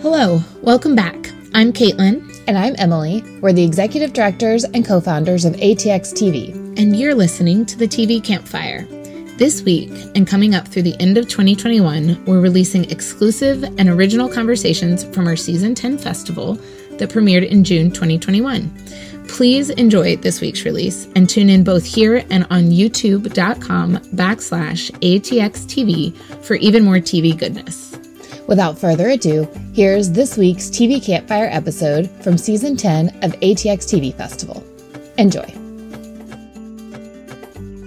Hello, welcome back. I'm Caitlin. And I'm Emily. We're the executive directors and co founders of ATX TV. And you're listening to the TV Campfire. This week, and coming up through the end of 2021, we're releasing exclusive and original conversations from our Season 10 festival that premiered in June 2021. Please enjoy this week's release and tune in both here and on youtube.com backslash ATXTV for even more TV goodness. Without further ado, here's this week's TV Campfire episode from Season 10 of ATX TV Festival. Enjoy.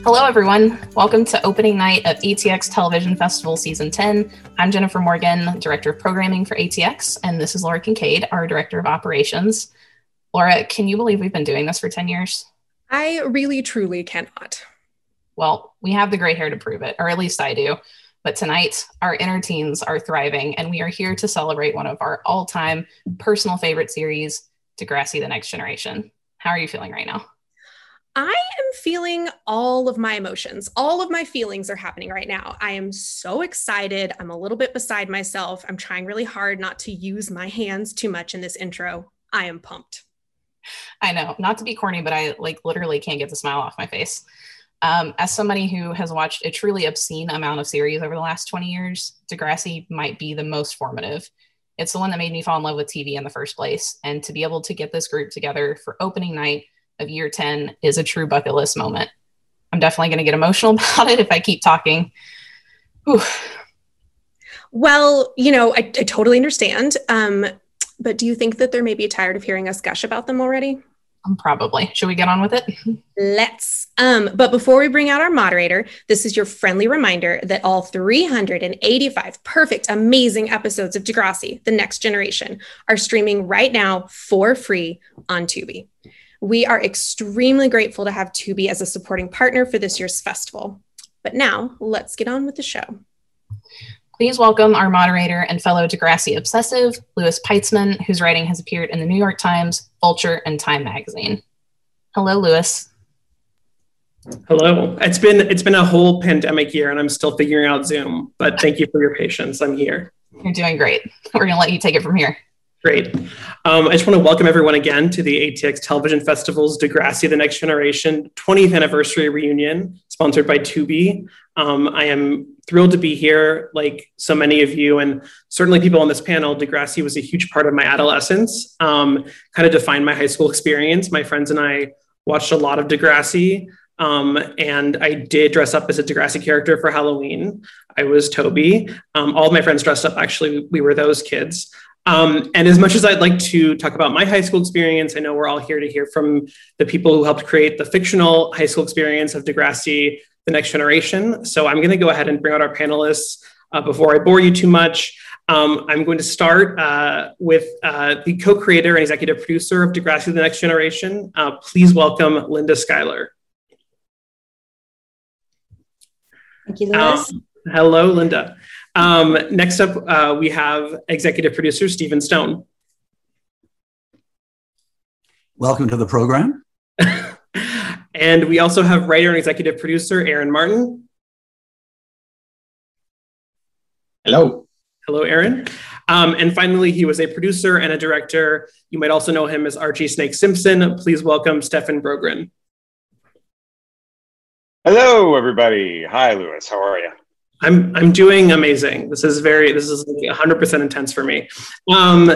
Hello, everyone. Welcome to opening night of ATX Television Festival Season 10. I'm Jennifer Morgan, Director of Programming for ATX, and this is Laura Kincaid, our Director of Operations. Laura, can you believe we've been doing this for 10 years? I really, truly cannot. Well, we have the gray hair to prove it, or at least I do. But tonight, our inner teens are thriving, and we are here to celebrate one of our all time personal favorite series, Degrassi The Next Generation. How are you feeling right now? I am feeling all of my emotions. All of my feelings are happening right now. I am so excited. I'm a little bit beside myself. I'm trying really hard not to use my hands too much in this intro. I am pumped. I know, not to be corny, but I like literally can't get the smile off my face. Um, as somebody who has watched a truly obscene amount of series over the last 20 years, Degrassi might be the most formative. It's the one that made me fall in love with TV in the first place. And to be able to get this group together for opening night of year 10 is a true bucket list moment. I'm definitely going to get emotional about it if I keep talking. Whew. Well, you know, I, I totally understand. Um, but do you think that they're maybe tired of hearing us gush about them already? Um, probably. Should we get on with it? Let's. Um, but before we bring out our moderator, this is your friendly reminder that all 385 perfect, amazing episodes of Degrassi, The Next Generation, are streaming right now for free on Tubi. We are extremely grateful to have Tubi as a supporting partner for this year's festival. But now, let's get on with the show. Please welcome our moderator and fellow Degrassi obsessive, Louis Peitzman, whose writing has appeared in the New York Times, Vulture, and Time magazine. Hello, Louis. Hello. It's been it's been a whole pandemic year, and I'm still figuring out Zoom. But thank you for your patience. I'm here. You're doing great. We're gonna let you take it from here. Great. Um, I just want to welcome everyone again to the ATX Television Festival's Degrassi: The Next Generation 20th anniversary reunion, sponsored by Tubi. Um, I am thrilled to be here, like so many of you, and certainly people on this panel. Degrassi was a huge part of my adolescence, um, kind of defined my high school experience. My friends and I watched a lot of Degrassi, um, and I did dress up as a Degrassi character for Halloween. I was Toby. Um, all of my friends dressed up, actually, we were those kids. Um, and as much as I'd like to talk about my high school experience, I know we're all here to hear from the people who helped create the fictional high school experience of Degrassi the next generation. So I'm going to go ahead and bring out our panelists uh, before I bore you too much. Um, I'm going to start uh, with uh, the co-creator and executive producer of Degrassi: The Next Generation. Uh, please welcome Linda Schuyler. Thank you, Louis. Um, hello, Linda. Um, next up, uh, we have executive producer Stephen Stohn. Welcome to the program. And we also have writer and executive producer Aaron Martin. Hello. Hello, Aaron. Um, and finally, he was a producer and a director. You might also know him as Archie Snake Simpson. Please welcome Stefan Brogren. Hello, everybody. Hi, Louis. How are you? I'm I'm doing amazing. This is very this is 100% intense for me. Um,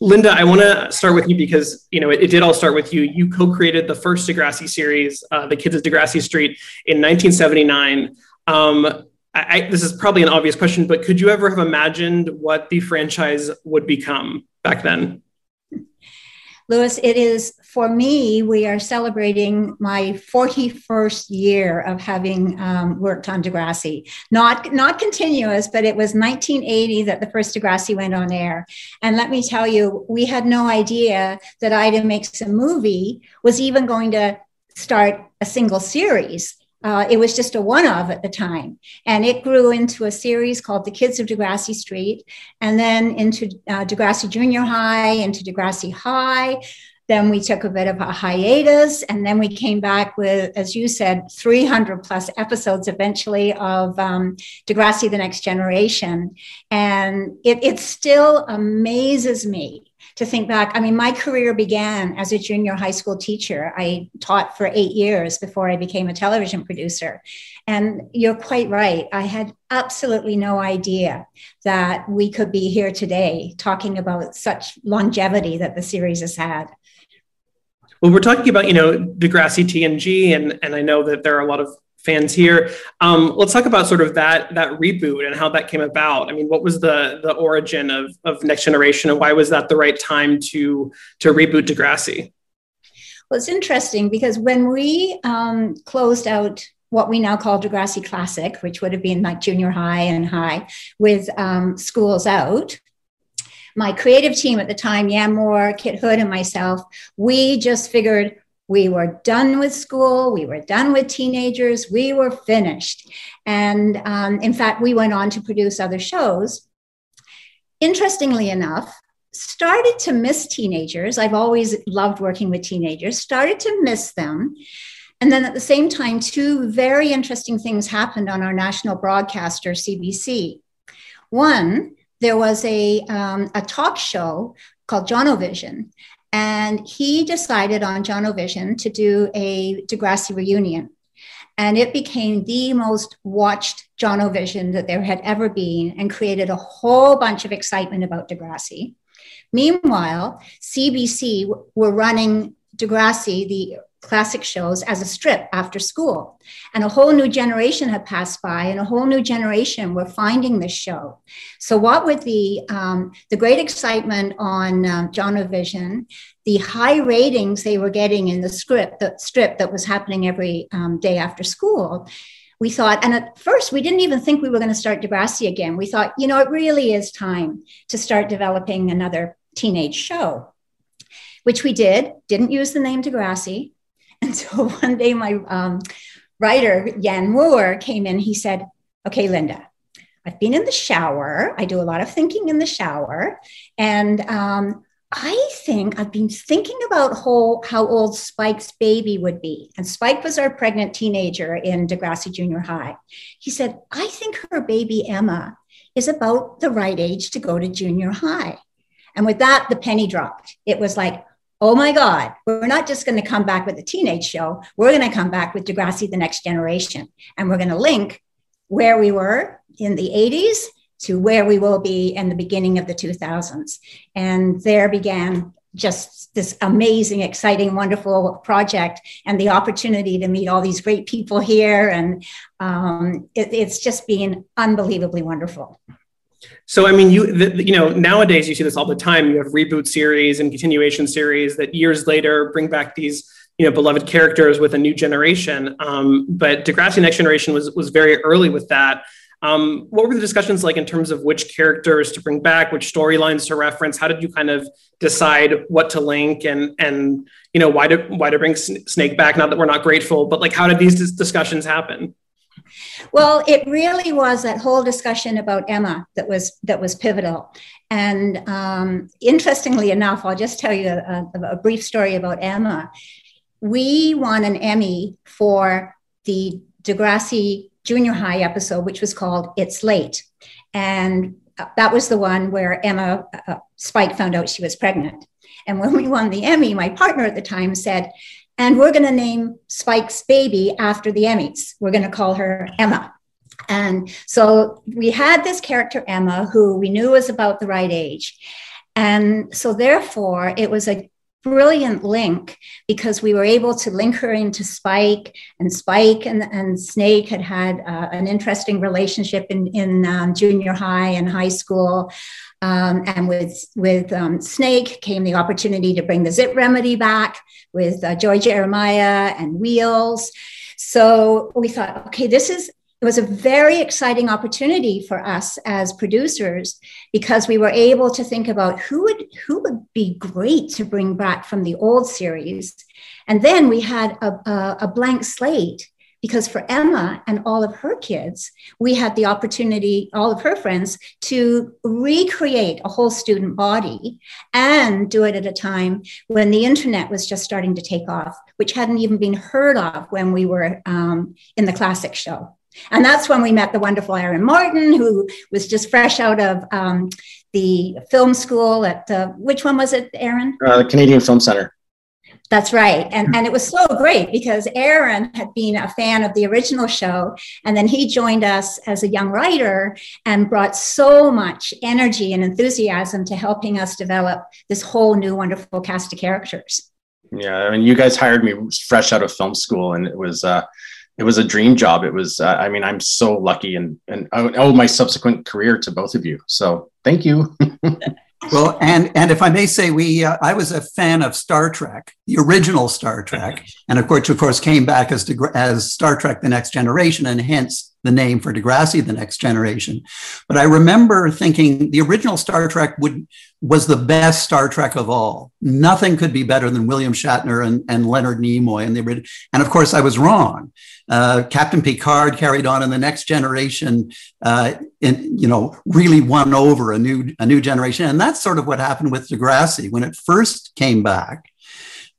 Linda, I want to start with you because you know it, it, did all start with you. You co-created the first Degrassi series, uh, "The Kids of Degrassi Street," in 1979. Um, I, I, this is probably an obvious question, but could you ever have imagined what the franchise would become back then? Louis, it is for me, we are celebrating my 41st year of having um, worked on Degrassi. Not, not continuous, but it was 1980 that the first Degrassi went on air. And let me tell you, we had no idea that Ida Makes a Movie was even going to start a single series. Uh, it was just a one of at the time. And it grew into a series called The Kids of Degrassi Street, and then into uh, Degrassi Junior High, into Degrassi High. Then we took a bit of a hiatus, and then we came back with, as you said, 300 plus episodes eventually of um, Degrassi: The Next Generation, and it, it still amazes me to think back. I mean, my career began as a junior high school teacher. I taught for eight years before I became a television producer. And you're quite right. I had absolutely no idea that we could be here today talking about such longevity that the series has had. Well, we're talking about, you know, Degrassi TNG, and, and I know that there are a lot of fans here. Um, let's talk about sort of that that reboot and how that came about. I mean, what was the the origin of of Next Generation, and why was that the right time to to reboot Degrassi? Well, it's interesting because when we um, closed out what we now call Degrassi Classic, which would have been like junior high and high, with um, schools out. My creative team at the time, Yan Moore, Kit Hood, and myself, we just figured we were done with school. We were done with teenagers. We were finished. And um, in fact, we went on to produce other shows. Interestingly enough, started to miss teenagers. I've always loved working with teenagers, started to miss them. And then at the same time, two very interesting things happened on our national broadcaster, CBC. One, there was a, um, a talk show called Jonovision, and he decided on Jonovision to do a Degrassi reunion. And it became the most watched Jonovision that there had ever been and created a whole bunch of excitement about Degrassi. Meanwhile, CBC were running Degrassi, the classic shows as a strip after school. And a whole new generation had passed by, and a whole new generation were finding this show. So, what with the um, the great excitement on uh, Jonovision, the high ratings they were getting in the script, the strip that was happening every um, day after school, we thought, and at first we didn't even think we were going to start Degrassi again. We thought, you know, it really is time to start developing another teenage show, which we did. Didn't use the name Degrassi. And so one day, my um, writer, Yan Moore, came in. He said, Okay, Linda, I've been in the shower. I do a lot of thinking in the shower. And um, I think I've been thinking about whole, how old Spike's baby would be. And Spike was our pregnant teenager in Degrassi Junior High. He said, I think her baby Emma is about the right age to go to junior high. And with that, the penny dropped. It was like, oh my God, we're not just going to come back with a teenage show. We're going to come back with Degrassi, the next generation. And we're going to link where we were in the 80s to where we will be in the beginning of the 2000s. And there began just this amazing, exciting, wonderful project and the opportunity to meet all these great people here. And um, it, it's just been unbelievably wonderful. So I mean, you the, you know nowadays you see this all the time. You have reboot series and continuation series that years later bring back these you know beloved characters with a new generation. Um, but Degrassi Next Generation was was very early with that. Um, what were the discussions like in terms of which characters to bring back, which storylines to reference? How did you kind of decide what to link and and you know why to why to bring Snake back? Not that we're not grateful, but like how did these discussions happen? Well, it really was that whole discussion about Emma that was that was pivotal. And um, interestingly enough, I'll just tell you a, a brief story about Emma. We won an Emmy for the Degrassi Junior High episode, which was called "It's Late," and that was the one where Emma uh, Spike found out she was pregnant. And when we won the Emmy, my partner at the time said, and we're going to name Spike's baby after the Emmys. We're going to call her Emma. And so we had this character, Emma, who we knew was about the right age. And so, therefore, it was a brilliant link because we were able to link her into Spike, and Spike and, and Snake had had uh, an interesting relationship in, in um, junior high and high school. Um, and with with um, Snake came the opportunity to bring the Zit Remedy back with uh, Joey Jeremiah and Wheels. So we thought, okay, this is it was a very exciting opportunity for us as producers because we were able to think about who would who would be great to bring back from the old series and then we had a, a, a blank slate because for Emma and all of her kids, we had the opportunity, all of her friends, to recreate a whole student body and do it at a time when the internet was just starting to take off, which hadn't even been heard of when we were um, in the classic show. And that's when we met the wonderful Aaron Martin, who was just fresh out of um, the film school at which one was it, Aaron? Uh, the Canadian Film Center. That's right. And, and it was so great because Aaron had been a fan of the original show. And then he joined us as a young writer and brought so much energy and enthusiasm to helping us develop this whole new wonderful cast of characters. Yeah. I mean, you guys hired me fresh out of film school and it was, uh, it was a dream job. It was, uh, I mean, I'm so lucky and, and I owe my subsequent career to both of you. So thank you. well, and, and if I may say, we, uh, I was a fan of Star Trek, the original Star Trek. And of course, of course, came back as, to, as Star Trek, the next generation, and hence the name for Degrassi, the next generation. But I remember thinking the original Star Trek would was the best Star Trek of all. Nothing could be better than William Shatner and, and Leonard Nimoy. And were, and of course, I was wrong. Uh, Captain Picard carried on, and the next generation, uh, in, you know, really won over a new a new generation. And that's sort of what happened with Degrassi when it first came back.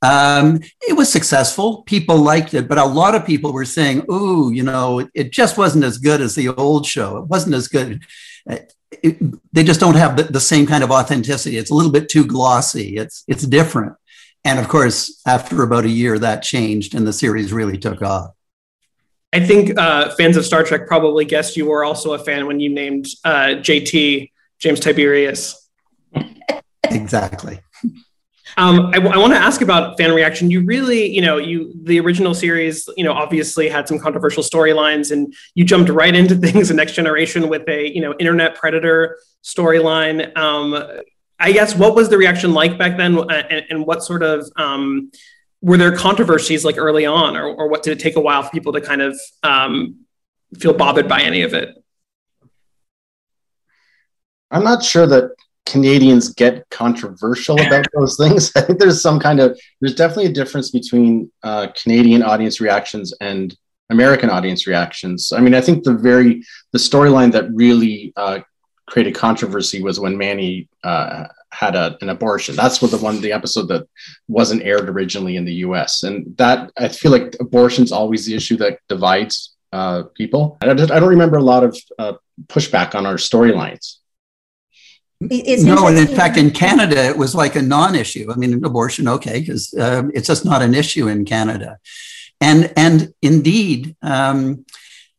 Um, it was successful. People liked it, but a lot of people were saying, "Ooh, you know, it, it just wasn't as good as the old show. It wasn't as good." It, they just don't have the, the same kind of authenticity. It's a little bit too glossy. It's it's different. And of course, after about a year, that changed, and the series really took off. I think uh, fans of Star Trek probably guessed you were also a fan when you named uh, JT James Tiberius. exactly. Um, I, I want to ask about fan reaction. You really, you know, you the original series, you know, obviously had some controversial storylines, and you jumped right into things. The Next Generation with a, you know, internet predator storyline. Um, I guess what was the reaction like back then, uh, and, and what sort of um, were there controversies like early on, or, or what did it take a while for people to kind of um, feel bothered by any of it? I'm not sure that Canadians get controversial about those things. I think there's some kind of there's definitely a difference between uh, Canadian audience reactions and American audience reactions. I mean, I think the very the storyline that really uh, created controversy was when Manny uh, had a, an abortion. That's what the one the episode that wasn't aired originally in the U.S. And that I feel like abortion's always the issue that divides uh, people. I, just, I don't remember a lot of uh, pushback on our storylines. It's no, and in fact, in Canada, it was like a non-issue. I mean, abortion, okay, because um, it's just not an issue in Canada, and and indeed, um,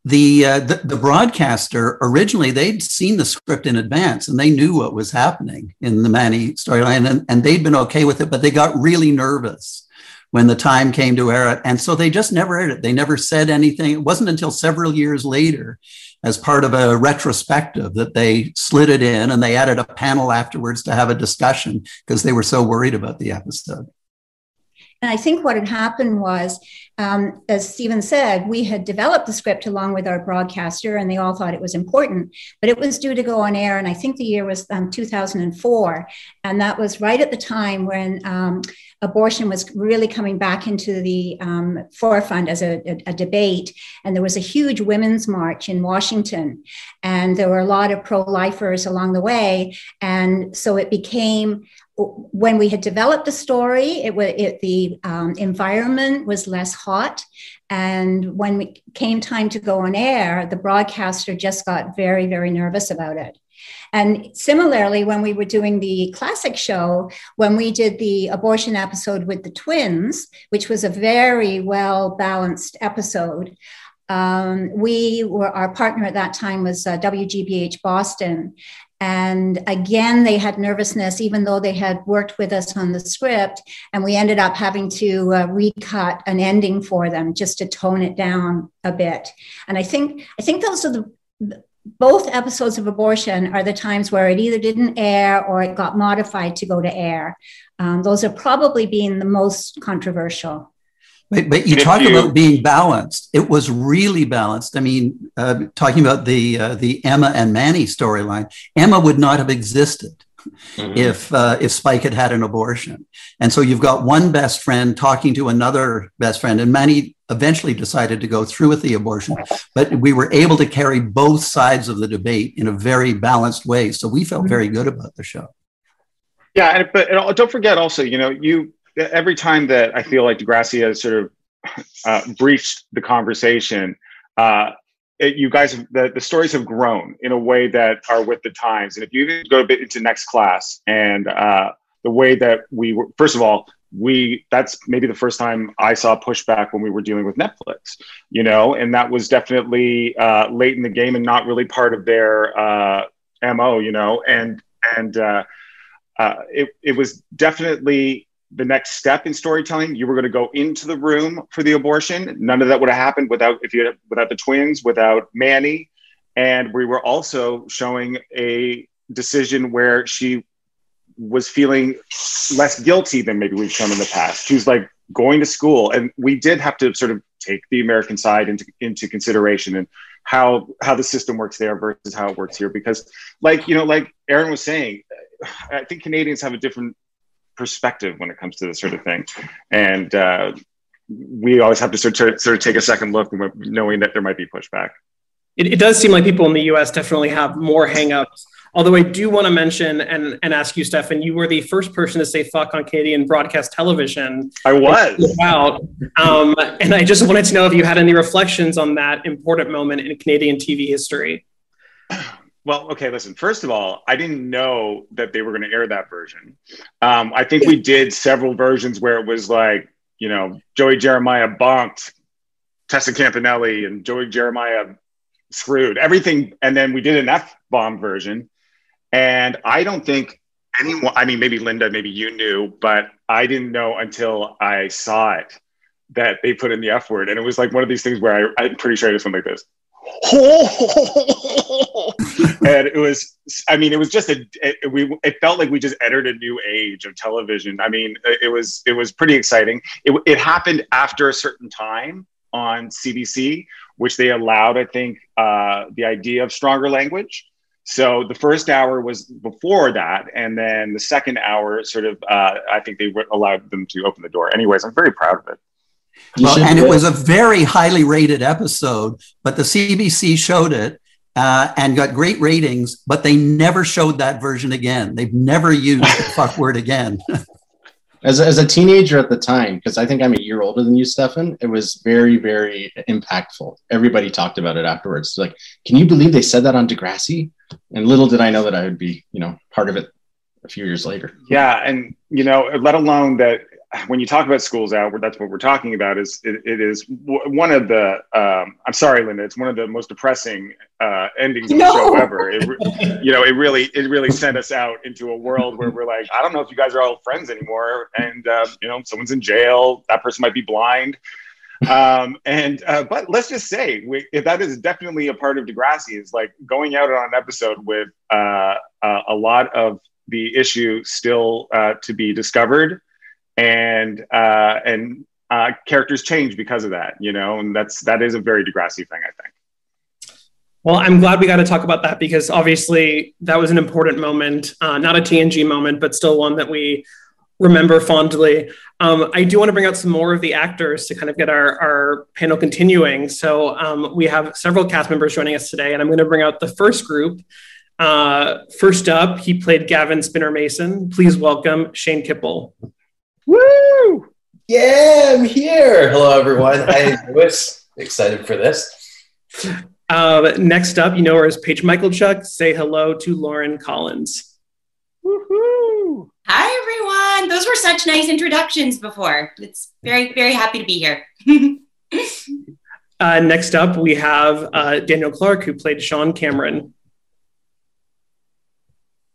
the, uh, the, the broadcaster originally they'd seen the script in advance and they knew what was happening in the Manny storyline, and, and they'd been okay with it, but they got really nervous when the time came to air it, and so they just never aired it. They never said anything. It wasn't until several years later as part of a retrospective that they slid it in and they added a panel afterwards to have a discussion because they were so worried about the episode. And I think what had happened was, um, as Stephen said, we had developed the script along with our broadcaster, and they all thought it was important. But it was due to go on air, and I think the year was um, 2004, and that was right at the time when um, abortion was really coming back into the um, forefront as a, a, a, debate. And there was a huge women's march in Washington, and there were a lot of pro lifers along the way. And so it became when we had developed the story, it it, the um, environment was less hot, and when it came time to go on air, the broadcaster just got very, very nervous about it. And similarly, when we were doing the classic show, when we did the abortion episode with the twins, which was a very well balanced episode, um, we were our partner at that time was uh, WGBH Boston. And again, they had nervousness, even though they had worked with us on the script. And we ended up having to uh, recut an ending for them just to tone it down a bit. And I think I think those are the both episodes of abortion are the times where it either didn't air or it got modified to go to air. Um, those are probably being the most controversial. But, but you talk you, about being balanced. It was really balanced. I mean, uh, talking about the uh, the Emma and Manny storyline, Emma would not have existed mm-hmm. if uh, if Spike had had an abortion. And so you've got one best friend talking to another best friend, and Manny eventually decided to go through with the abortion. But we were able to carry both sides of the debate in a very balanced way. So we felt very good about the show. Yeah, and, but and don't forget also, you know, you every time that I feel like Degrassi has sort of uh, breached the conversation. Uh, it, you guys, have, the, the stories have grown in a way that are with the times. And if you even go a bit into next class and uh, the way that we were, first of all, we that's maybe the first time I saw pushback when we were dealing with Netflix, you know, and that was definitely uh, late in the game and not really part of their uh, mo, you know, and and uh, it it was definitely the next step in storytelling. You were going to go into the room for the abortion. None of that would have happened without if you had, without the twins, without Manny, and we were also showing a decision where she was feeling less guilty than maybe we've shown in the past. She was like going to school, and we did have to sort of take the American side into into consideration and how how the system works there versus how it works here. Because, like you know, like Aaron was saying, I think Canadians have a different perspective when it comes to this sort of thing, and uh, we always have to sort of, sort of take a second look, knowing that there might be pushback. It, it does seem like people in the U.S. definitely have more hangups. Although I do want to mention and, and ask you, Stefan, you were the first person to say fuck on Canadian broadcast television. I was. About, um, and I just wanted to know if you had any reflections on that important moment in Canadian TV history. Well, okay, listen. First of all, I didn't know that they were going to air that version. Um, I think we did several versions where it was like, you know, Joey Jeremiah bonked Tessa Campanelli and Joey Jeremiah screwed everything. And then we did an F bomb version. And I don't think anyone, I mean, maybe Linda, maybe you knew, but I didn't know until I saw it that they put in the F word. And it was like one of these things where I, I'm pretty sure I just went like this. and it was i mean it was just a it, we it felt like we just entered a new age of television. I mean it was it was pretty exciting. It, it happened after a certain time on cbc which they allowed i think uh, the idea of stronger language. So the first hour was before that and then the second hour sort of uh, i think they allowed them to open the door. Anyways i'm very proud of it well, and it was a very highly rated episode, but the CBC showed it uh, and got great ratings, but they never showed that version again. They've never used the fuck word again. as, a, as a teenager at the time, because I think I'm a year older than you, Stefan, it was very, very impactful. Everybody talked about it afterwards. Like, can you believe they said that on Degrassi? And little did I know that I would be, you know, part of it a few years later. Yeah, and you know, let alone that when you talk about schools out, that's what we're talking about. Is it, it is one of the um, I'm sorry, Linda. It's one of the most depressing uh, endings of no. the show ever. It, you know, it really it really sent us out into a world where we're like, I don't know if you guys are all friends anymore, and uh, you know, someone's in jail. That person might be blind. Um, and uh, but let's just say we, that is definitely a part of Degrassi is like going out on an episode with uh, uh, a lot of the issue still uh, to be discovered and uh, and uh, characters change because of that, you know, and that's that is a very Degrassi thing, I think. Well, I'm glad we got to talk about that because obviously that was an important moment, uh, not a TNG moment, but still one that we remember fondly. Um, I do want to bring out some more of the actors to kind of get our, our panel continuing. So um, we have several cast members joining us today, and I'm going to bring out the first group. Uh, first up, he played Gavin Spinner Mason. Please welcome Shane Kippel. Woo! Yeah, I'm here. Hello, everyone. Hi, Louis. Excited for this. Uh, next up, you know her as Paige Michalchuk. Say hello to Lauren Collins. Woohoo! Hi, everyone. Those were such nice introductions before. It's very, very happy to be here. uh, next up, we have uh, Daniel Clark, who played Sean Cameron.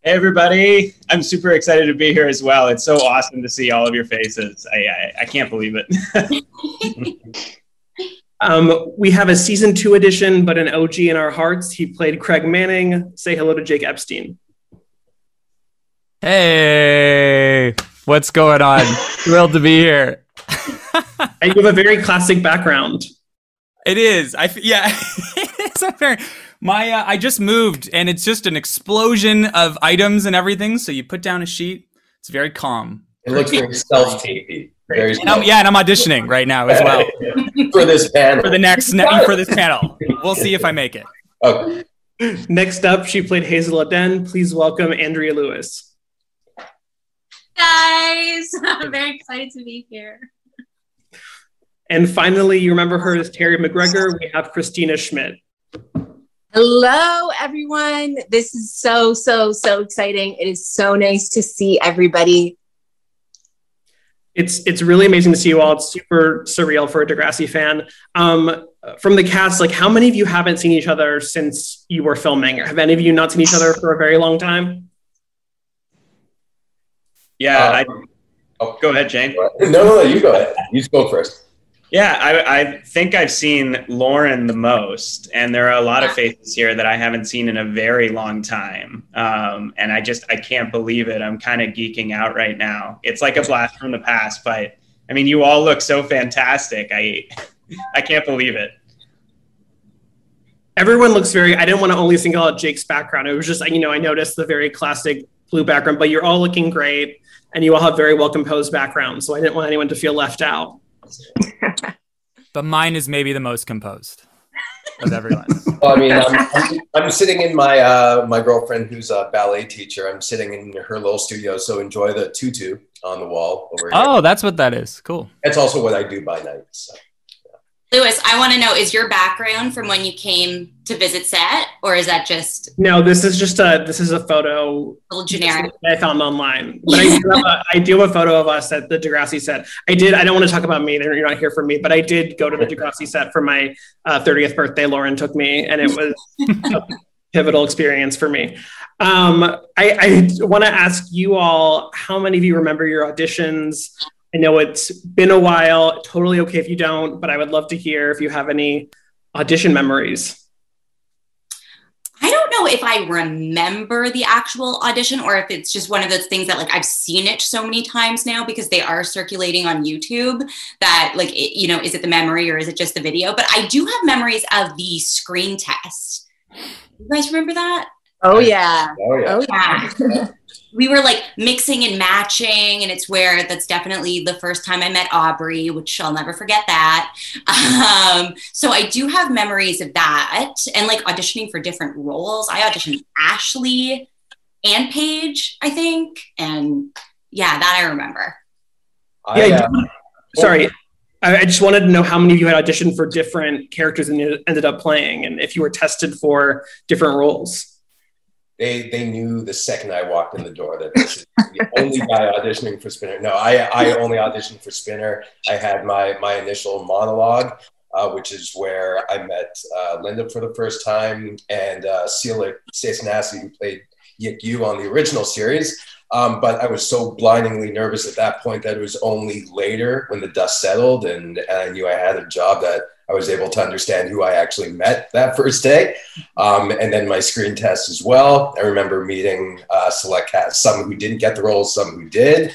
Hey, everybody. I'm super excited to be here as well. It's so awesome to see all of your faces. I, I, I can't believe it. um, we have a season two edition, but an OG in our hearts. He played Craig Manning. Say hello to Jake Epstein. Hey, what's going on? Thrilled to be here. and you have a very classic background. It is. I yeah. it's a very My, uh, I just moved, and it's just an explosion of items and everything. So you put down a sheet. It's very calm. It looks very self-tapey. Very And yeah, and I'm auditioning right now as well for this panel. for the next ne- for this panel. We'll see if I make it. Okay. Next up, she played Hazel Aden. Please welcome Andrea Lewis. Guys, I'm very excited to be here. And finally, you remember her as Terri MacGregor. We have Christina Schmidt. Hello, everyone. This is so, so, so exciting. It is so nice to see everybody. It's it's really amazing to see you all. It's super surreal for a Degrassi fan. Um, from the cast, like how many of you haven't seen each other since you were filming? Have any of you not seen each other for a very long time? Yeah, I, Um, oh, go ahead, Shane. No, no, no, you go ahead. You spoke first. Yeah, I, I think I've seen Lauren the most, and there are a lot of faces here that I haven't seen in a very long time. Um, and I just I can't believe it. I'm kind of geeking out right now. It's like a blast from the past, but I mean, you all look so fantastic. I I can't believe it. Everyone looks very. I didn't want to only single out Jake's background. It was just you know I noticed the very classic blue background, but you're all looking great, and you all have very well composed backgrounds. So I didn't want anyone to feel left out. But mine is maybe the most composed of everyone. Well, I mean, I'm, I'm, I'm sitting in my uh, my girlfriend who's a ballet teacher. I'm sitting in her little studio, so enjoy the tutu on the wall over here. oh, that's what that is. Cool. That's also what I do by night. So. Louis, I want to know is your background from when you came to visit set, or is that just No, this is just a this is a photo a little generic? that I found online. But I do, have a, I do have a photo of us at the Degrassi set. I did. I don't want to talk about me. You're not here for me, but I did go to the Degrassi set for my uh, 30th birthday. Lauren took me, and it was a pivotal experience for me. Um, I, I want to ask you all how many of you remember your auditions. I know it's been a while. Totally okay if you don't, but I would love to hear if you have any audition memories. I don't know if I remember the actual audition or if it's just one of those things that like I've seen it so many times now because they are circulating on YouTube that like it, you know is it the memory or is it just the video? But I do have memories of the screen test. You guys remember that? Oh, yeah. Oh yeah. Oh, yeah. we were like mixing and matching and it's where that's definitely the first time i met aubrey which i'll never forget that um, so i do have memories of that and like auditioning for different roles i auditioned ashley and paige i think and yeah that i remember I, Yeah, uh, Sorry. I, I just wanted to know how many of you had auditioned for different characters and you ended up playing, and if you were tested for different roles. They they knew the second I walked in the door that this is the only guy auditioning for Spinner. No, I I only auditioned for Spinner. I had my my initial monologue, uh, which is where I met uh, Linda for the first time and uh, Siluck Saysanasy, who played Yick Yu on the original series. Um, but I was so blindingly nervous at that point that it was only later when the dust settled and, and I knew I had a job that I was able to understand who I actually met that first day. Um, and then my screen test as well. I remember meeting uh, select cast, some who didn't get the roles, some who did.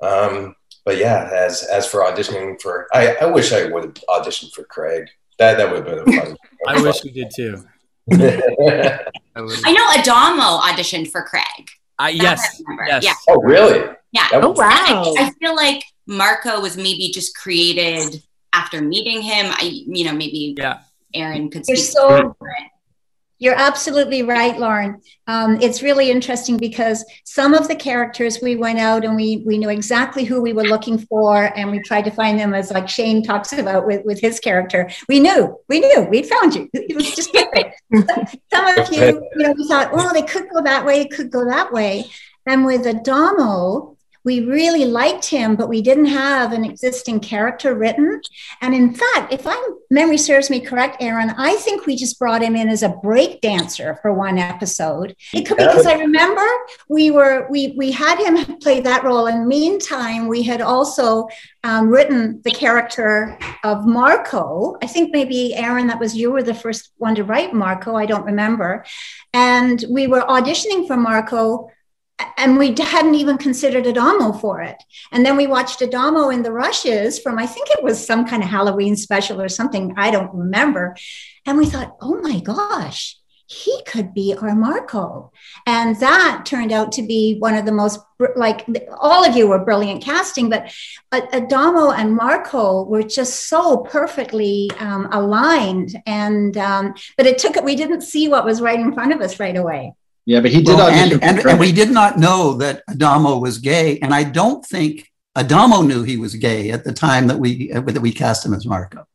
Um, but yeah, as as for auditioning for, I, I wish I would have auditioned for Craig. That that would have been a fun. I wish we did too. I would- i know adamo auditioned for craig I, That yes. Yes. yeah oh really? yeah Oh, wow. I, I feel like marco was maybe just created after meeting him i you know maybe Yeah. aaron could You're speak so You're absolutely right, Lauren. Um, it's really interesting because some of the characters we went out and we we knew exactly who we were looking for, and we tried to find them as like Shane talks about with, with his character. We knew, we knew, we'd found you. It was just perfect. some of you, you know, we thought, oh, they could go that way, it could go that way. And with Adamo, we really liked him, but we didn't have an existing character written. And in fact, if my memory serves me correct, Aaron, I think we just brought him in as a break dancer for one episode. It could be because I remember we were we we had him play that role. And meantime, we had also um, written the character of Marco. I think maybe Aaron, that was you were the first one to write Marco. I don't remember. And we were auditioning for Marco and we hadn't even considered Adamo for it. And then we watched Adamo in the rushes from, I think it was some kind of Halloween special or something, I don't remember. And we thought, oh my gosh, he could be our Marco. And that turned out to be one of the most, like, all of you were brilliant casting, but Adamo and Marco were just so perfectly um, aligned. And, um, but it took it, we didn't see what was right in front of us right away. Yeah, but he did well, and, and, and, we did not know that Adamo was gay. And I don't think Adamo knew he was gay at the time that we, uh, that we cast him as Marco.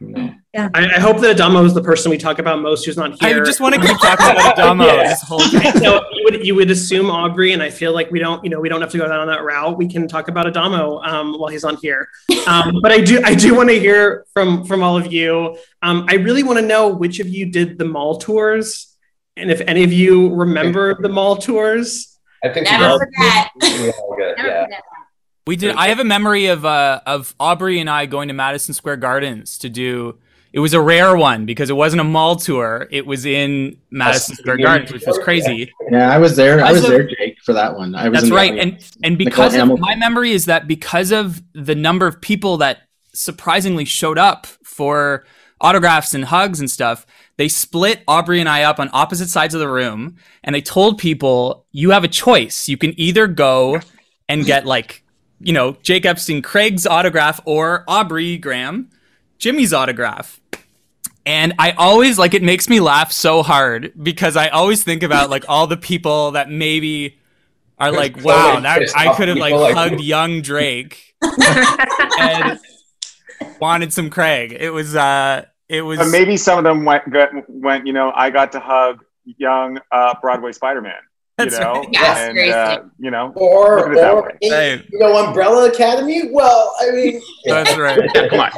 No. Yeah. I, I, hope that Adamo is the person we talk about most who's not here. I just want to keep talking about Adamo yeah. this whole time. So you would you would assume Aubrey, and I feel like we don't you know we don't have to go down that route. We can talk about Adamo um, while he's on here. Um, but I do I do want to hear from from all of you. Um, I really want to know which of you did the mall tours, and if any of you remember the mall tours. I think never all, forget. We all get, never yeah. forget. We did. I have a memory of uh, of Aubrey and I going to Madison Square Gardens to do it was a rare one because it wasn't a mall tour. It was in Madison Square Gardens, which was crazy. Yeah, I was there. I was there, Jake, for that one. I was. That's right, and and because of, my memory is that because of the number of people that surprisingly showed up for autographs and hugs and stuff, they split Aubrey and I up on opposite sides of the room, and they told people you have a choice. You can either go and get like you know Jake Epstein, Craig's autograph, or Aubrey Graham. Jimmy's autograph. And I always like it makes me laugh so hard because I always think about like all the people that maybe are like, wow, that I could have like hugged young Drake and wanted some Craig. It was uh it was but maybe some of them went went, you know, I got to hug young uh Broadway Spider-Man. You That's know, right. Yes, and uh, you know, Or, look at it that or in, Hey. you know, Umbrella Academy. Well, I mean, That's right. Come on.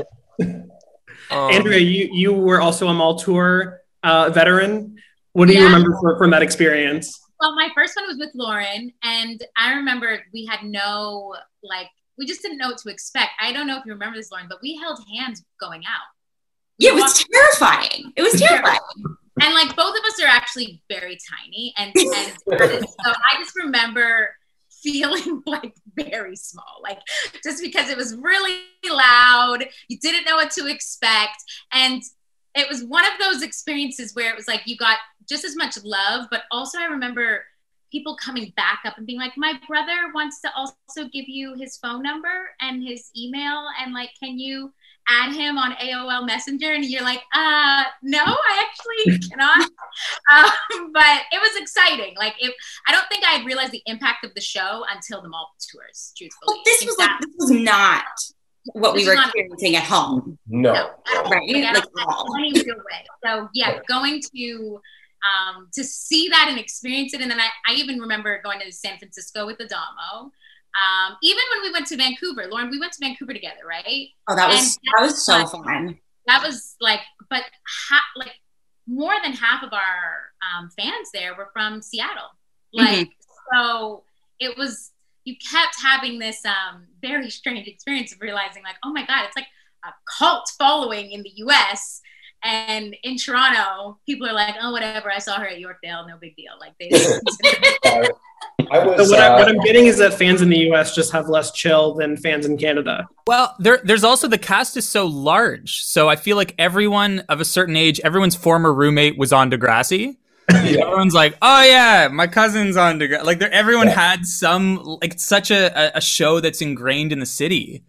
Um, Andrea, you you were also a mall tour uh, veteran. What do you remember for, from that experience? Well, my first one was with Lauren, and I remember we had no like we just didn't know what to expect. I don't know if you remember this, Lauren, but we held hands going out. Yeah, it was terrifying. It was terrifying. and like both of us are actually very tiny, and and so I just remember feeling like very small, like just because it was really loud. You didn't know what to expect, and it was one of those experiences where it was like you got just as much love, but also I remember people coming back up and being like, my brother wants to also give you his phone number and his email, and like, can you add him on AOL Messenger? And you're like, uh, no, I actually cannot. um, but it was exciting. Like, if I don't think I realized the impact of the show until the mall tours. Truthfully, Well, this was think like this was not what we were is not- experiencing at home. no. that- Right, like, like at all. any real way. So yeah, going to um, to see that and experience it, and then I, I even remember going to San Francisco with the Adamo. Um, even when we went to Vancouver, Lauren, we went to Vancouver together, right? Oh, that was And that was so was- fun. That was like, but ha- like more than half of our um, fans there were from Seattle. Like, so it was. You kept having this um, very strange experience of realizing, like, oh my god, it's like a cult following in the U.S. And in Toronto, people are like, oh, whatever. I saw her at Yorkdale. No big deal. Like they. I was. So what, I, uh, what I'm getting is that fans in the U.S. just have less chill than fans in Canada. Well, there, there's also the cast is so large, so I feel like everyone of a certain age, everyone's former roommate was on Degrassi. Everyone's like, "Oh yeah, my cousin's on Degrassi." Like, there, everyone had some like such a, a- a show that's ingrained in the city.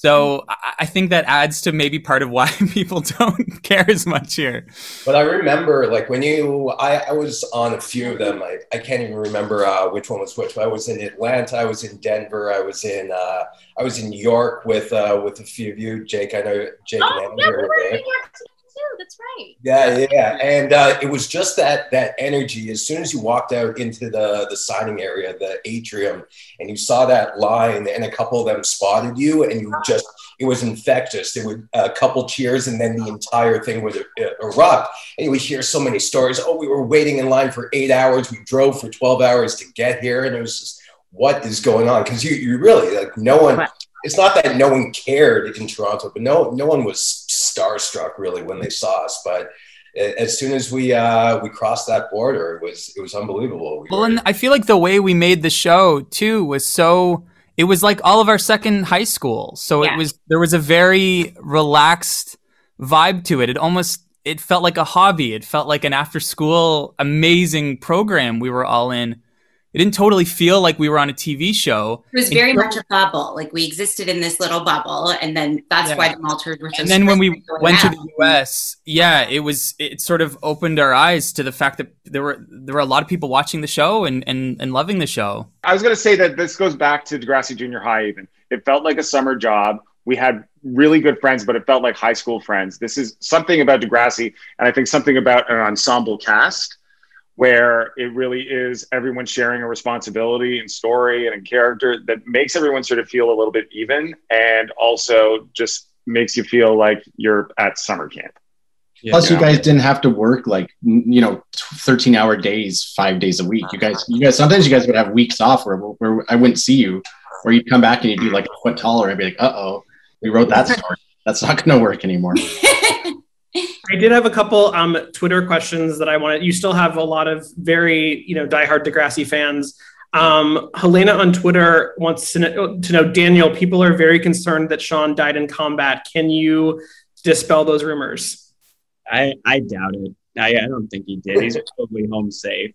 So I, I think that adds to maybe part of why people don't care as much here. But I remember, like when you, I, I was on a few of them. I, I can't even remember uh, which one was which. But I was in Atlanta. I was in Denver. I was in, uh, I was in New York with uh, with a few of you. Jake, I know Jake oh and yeah, we were were in there. New York too. That's right. Yeah, yeah, and uh, it was just that that energy. As soon as you walked out into the the signing area, the atrium, and you saw that line, and a couple of them spotted you, and you just it was infectious. There would a couple cheers, and then the entire thing would uh, erupt. And you would hear so many stories. Oh, we were waiting in line for eight hours. We drove for twelve hours to get here, and it was just what is going on? Because you you really like no one. It's not that no one cared in Toronto, but no no one was starstruck really when they saw us. But as soon as we uh, we crossed that border, it was it was unbelievable. We Well, and I feel like the way we made the show too was so. It was like all of our second high school, so Yeah. it was there was a very relaxed vibe to it. It almost it felt like a hobby. It felt like an after school amazing program we were all in it didn't totally feel like we were on a TV show. It was very much a bubble. Like we existed in this little bubble, and then that's yeah. why the Malters were. So and then when we went out. to the US, yeah, it was it sort of opened our eyes to the fact that there were there were a lot of people watching the show and and, and loving the show. I was going to say that this goes back to Degrassi Junior High. Even it felt like a summer job. We had really good friends, but it felt like high school friends. This is something about Degrassi, and I think something about an ensemble cast where it really is everyone sharing a responsibility and story and a character that makes everyone sort of feel a little bit even and also just makes you feel like you're at summer camp. Yeah, Plus, you, know? you guys didn't have to work like you know, thirteen hour days, five days a week. You guys, you guys, sometimes you guys would have weeks off where, where I wouldn't see you, or you'd come back and you'd be like a foot taller and be like, "Uh oh, we wrote that story. That's not going to work anymore." I did have a couple um, Twitter questions that I wanted. You still have a lot of very, you know, diehard Degrassi fans. Um, Helena on Twitter wants to know, to know, Daniel, people are very concerned that Sean died in combat. Can you dispel those rumors? I, I doubt it. I, I don't think he did. He's totally home safe.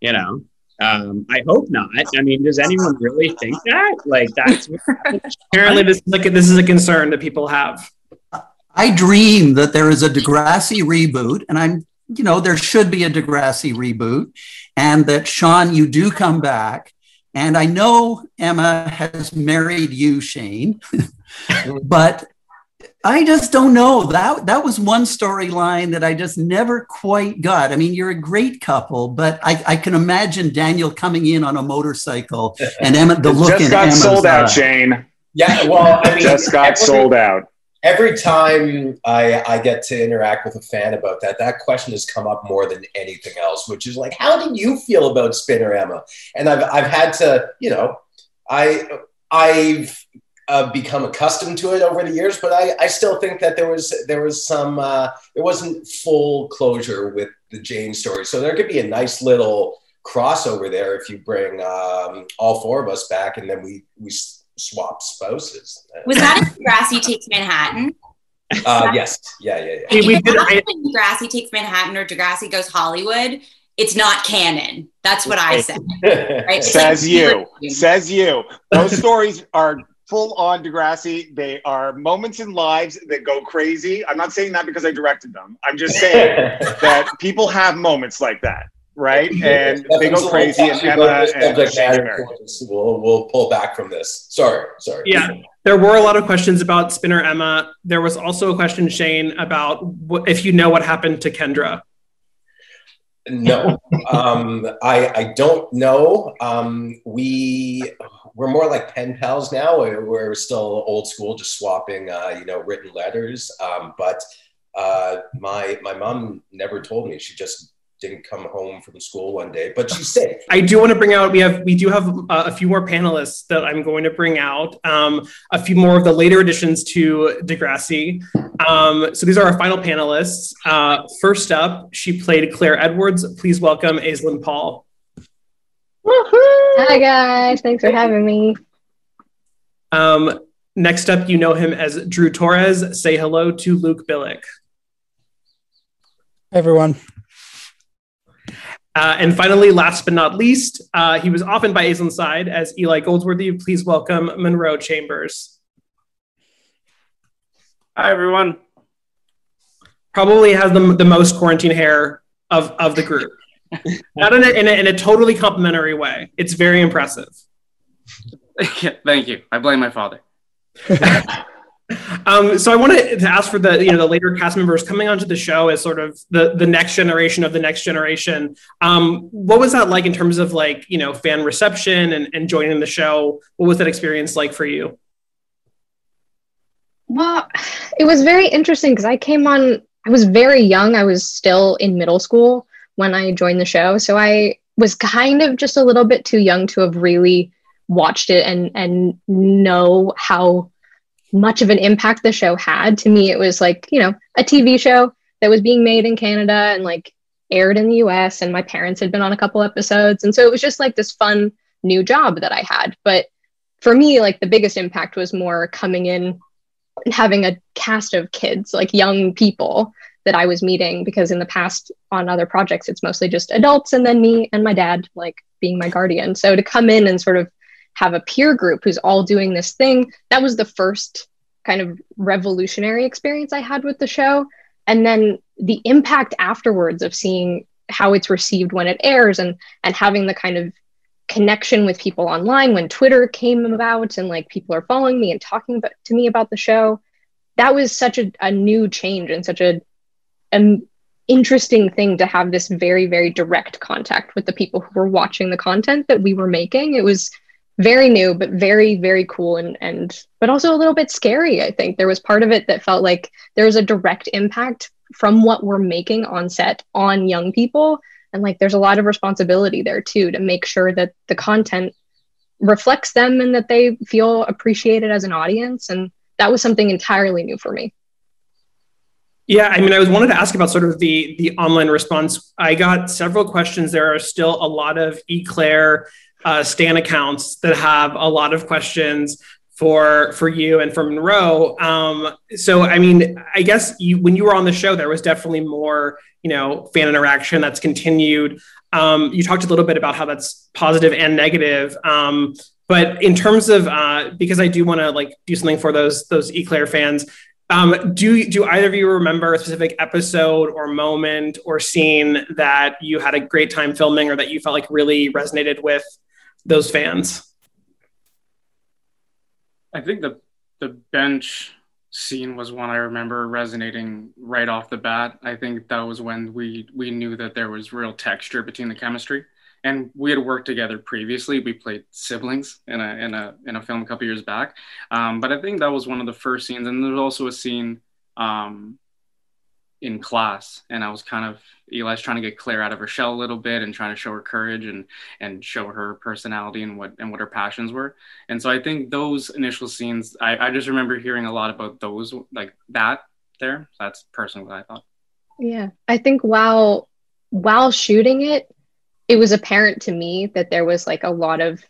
You know, um, I hope not. I mean, does anyone really think that? Like, that's apparently this is like this is a concern that people have. I dream that there is a Degrassi reboot, and I'm, you know, there should be a Degrassi reboot, and that Sean, you do come back. And I know Emma has married you, Shane, but I just don't know. That that was one storyline that I just never quite got. I mean, you're a great couple, but I, I can imagine Daniel coming in on a motorcycle and Emma the look just got Emma's sold out, eye. Shane. Yeah, well, I mean, just got sold out every time I, I get to interact with a fan about that, that question has come up more than anything else, which is like, how did you feel about Spinner Emma? And I've, I've had to, you know, I, I've uh, become accustomed to it over the years, but I, I still think that there was, there was some, uh, it wasn't full closure with the Jane story. So there could be a nice little crossover there if you bring um, all four of us back and then we, we swap spouses. Was that in Degrassi Takes Manhattan? Uh, yes. Yeah, yeah, yeah. we did, I, Degrassi Takes Manhattan or Degrassi Goes Hollywood, it's not canon. That's what I said. Right? Says like, you. Says you. Those stories are full on Degrassi. They are moments in lives that go crazy. I'm not saying that because I directed them. I'm just saying that people have moments like that right? And they go crazy. And Emma and we'll, we'll pull back from this. Sorry, sorry. Yeah, there were a lot of questions about Spinner Emma. There was also a question, Shane, about what, if you know what happened to Kendra. No, um, I I don't know. Um, we we're more like pen pals now. We're still old school, just swapping, uh, you know, written letters. Um, but uh, my my mom never told me. She just didn't come home from school one day, but she's safe. I do want to bring out we have we do have uh, a few more panelists that I'm going to bring out. Um, a few more of the later additions to Degrassi. Um, so these are our final panelists. Uh, first up, she played Clare Edwards. Please welcome Aislinn Paul. Hi guys, thanks for having me. Um, next up, you know him as Drew Torres. Say hello to Luke Bilyk. Hi everyone. Uh, and finally, last but not least, uh, he was often by Aislinn's side as Eli Goldsworthy. Please welcome Munro Chambers. Hi, everyone. Probably has the, the most quarantine hair of, of the group. Not in a, in, a, in a totally complimentary way. It's very impressive. thank you. I blame my father. Um, so I wanted to ask for the you know the later cast members coming onto the show as sort of the the next generation of the next generation. Um, what was that like in terms of like you know fan reception and, and joining the show? What was that experience like for you? Well, it was very interesting because I came on. I was very young. I was still in middle school when I joined the show, so I was kind of just a little bit too young to have really watched it and and know how much of an impact the show had. To me, it was like, you know, a TV show that was being made in Canada and like aired in the US. And my parents had been on a couple episodes. And so it was just like this fun new job that I had. But for me, like the biggest impact was more coming in and having a cast of kids, like young people that I was meeting because in the past on other projects it's mostly just adults and then me and my dad like being my guardian. So to come in and sort of have a peer group who's all doing this thing, that was the first kind of revolutionary experience I had with the show. And then the impact afterwards of seeing how it's received when it airs and and having the kind of connection with people online when Twitter came about and like people are following me and talking about, to me about the show. That was such a, a new change and such a an interesting thing to have this very, very direct contact with the people who were watching the content that we were making. It was very new, but very, very cool and and but also a little bit scary. I think. There was part of it that felt like there was a direct impact from what we're making on set on young people. And like there's a lot of responsibility there too to make sure that the content reflects them and that they feel appreciated as an audience. And that was something entirely new for me. Yeah i mean i was wanted to ask about sort of the the online response. I got several questions. There are still a lot of Eclare uh, stan accounts that have a lot of questions for for you and for munro. Um, so i mean i guess you when you were on the show there was definitely more you know fan interaction that's continued. Um, you talked a little bit about how that's positive and negative. Um, but in terms of uh, because i do want to like do something for those those Eclare fans um, do do either of you remember a specific episode or moment or scene that you had a great time filming or that you felt like really resonated with those fans i think the the bench scene was one I remember resonating right off the bat. I think that was when we we knew that there was real texture between the chemistry. And we had worked together previously. We played siblings in a in a in a film a couple years back. Um, but I think that was one of the first scenes. And there's also a scene um, in class and I was kind of Eli's trying to get Clare out of her shell a little bit and trying to show her courage and and show her personality and what and what her passions were. And so I think those initial scenes I, I just remember hearing a lot about those like that there. That's personally what I thought. Yeah. I think while while shooting it, it was apparent to me that there was like a lot of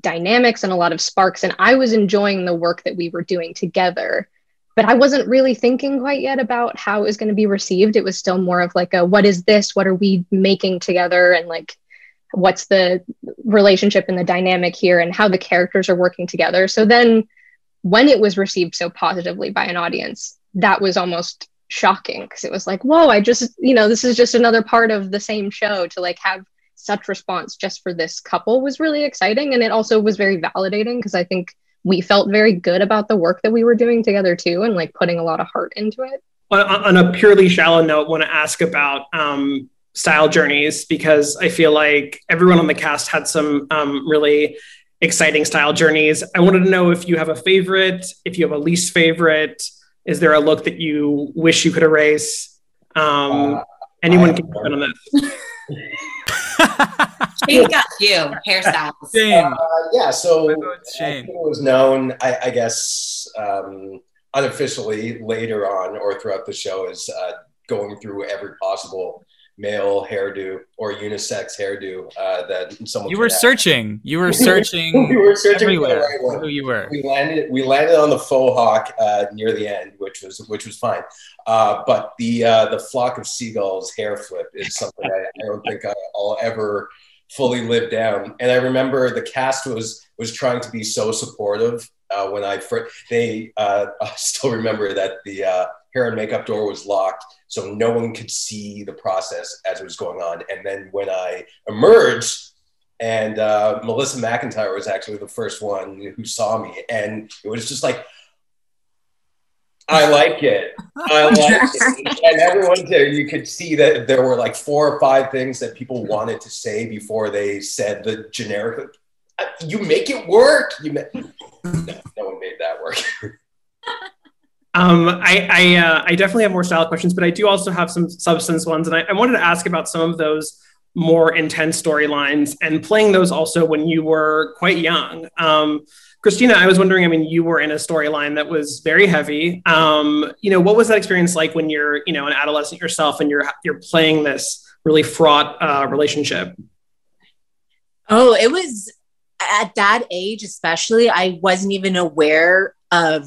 dynamics and a lot of sparks and I was enjoying the work that we were doing together but I wasn't really thinking quite yet about how it was going to be received. It was still more of like a what is this? What are we making together? And like what's the relationship and the dynamic here and how the characters are working together. So then when it was received so positively by an audience, that was almost shocking because it was like, whoa, I just, you know, this is just another part of the same show to like have such response just for this couple was really exciting. And it also was very validating because I think we felt very good about the work that we were doing together too and like putting a lot of heart into it. On, on a purely shallow note want to ask about um, style journeys because i feel like everyone on the cast had some um, really exciting style journeys. I wanted to know if you have a favorite if you have a least favorite. Is there a look that you wish you could erase? Um, uh, anyone can comment on this Shane got you hairstyles. Shane. Uh, yeah, so Shane. it was known, I, I guess, um, unofficially later on or throughout the show is uh, going through every possible male hairdo or unisex hairdo uh, that someone you were searching you were searching we were searching everywhere right who you were we landed we landed on the faux hawk uh, near the end which was which was fine uh, but the uh, the flock of seagulls hair flip is something I, I don't think I, will ever fully live down and I remember the cast was was trying to be so supportive uh, when I first they uh, I still remember that the uh, hair and makeup door was locked so no one could see the process as it was going on. And then when I emerged, and uh, Melissa McIntyre was actually the first one who saw me, and it was just like, I like it. I like it. And everyone there, you could see that there were like four or five things that people wanted to say before they said the generic. You make it work. You ma- no, no one made that work. Um, I I, uh, I, definitely have more style questions, but I do also have some substance ones, and I, I wanted to ask about some of those more intense storylines and playing those also when you were quite young. Um, Christina, I was wondering. I mean, you were in a storyline that was very heavy. Um, you know, what was that experience like when you're, you know, an adolescent yourself and you're you're playing this really fraught uh, relationship? Oh, it was at that age, especially. I wasn't even aware of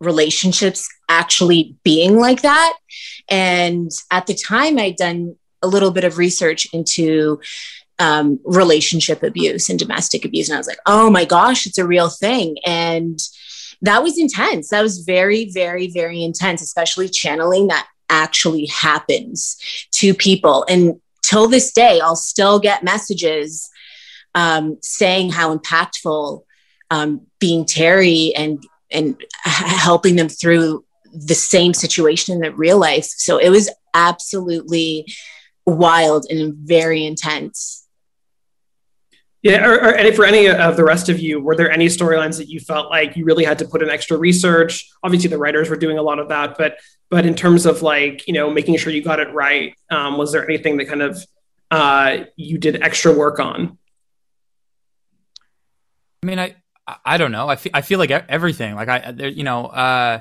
relationships actually being like that. And at the time, I'd done a little bit of research into um, relationship abuse and domestic abuse. And I was like, oh my gosh, it's a real thing. And that was intense. That was very, very, very intense, especially channeling that actually happens to people. And till this day, I'll still get messages um, saying how impactful um, being Terri and and helping them through the same situation in their real life. So it was absolutely wild and very intense. Yeah, or, or, for any of the rest of you, were there any storylines that you felt like you really had to put in extra research? Obviously, the writers were doing a lot of that, but but in terms of like you know making sure you got it right, um, was there anything that kind of uh, you did extra work on? I mean, I I don't know. I feel I feel like everything. Like I, you know, uh,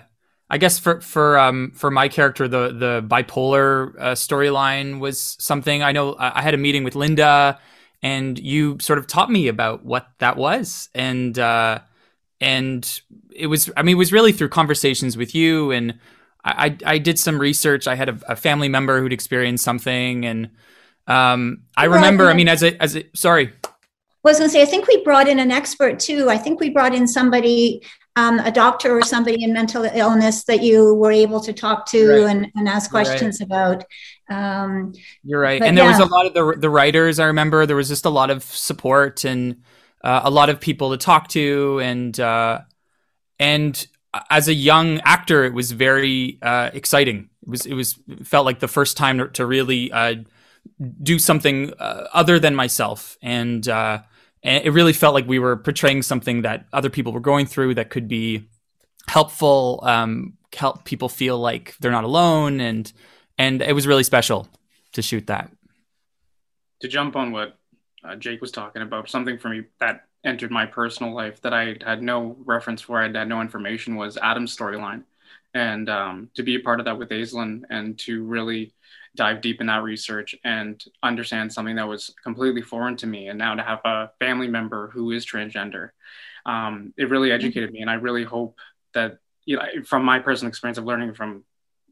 I guess for for um for my character, the the bipolar uh, storyline was something. I know I had a meeting with Linda, and you sort of taught me about what that was, and uh, and it was. I mean, it was really through conversations with you, and I I, did some research. I had a, a family member who'd experienced something, and um, I remember. I mean, as a as a sorry. I was going to say, I think we brought in an expert too. I think we brought in somebody um, a doctor or somebody in mental illness that you were able to talk to right. and, and ask questions right. about. Um, You're right. And there yeah. was a lot of the, the writers, I remember there was just a lot of support and uh, a lot of people to talk to. And, uh, and as a young actor, it was very uh, exciting. It was, it was, it felt like the first time to, to really uh, do something uh, other than myself. And, uh, and it really felt like we were portraying something that other people were going through that could be helpful, um, help people feel like they're not alone, and and it was really special to shoot that. To jump on what uh, Jake was talking about, something for me that entered my personal life that I had no reference for, I had no information was Adam's storyline, and um, to be a part of that with Aislinn and to really dive deep in that research and understand something that was completely foreign to me. And now to have a family member who is transgender, um, it really educated me. And I really hope that, you know, from my personal experience of learning from,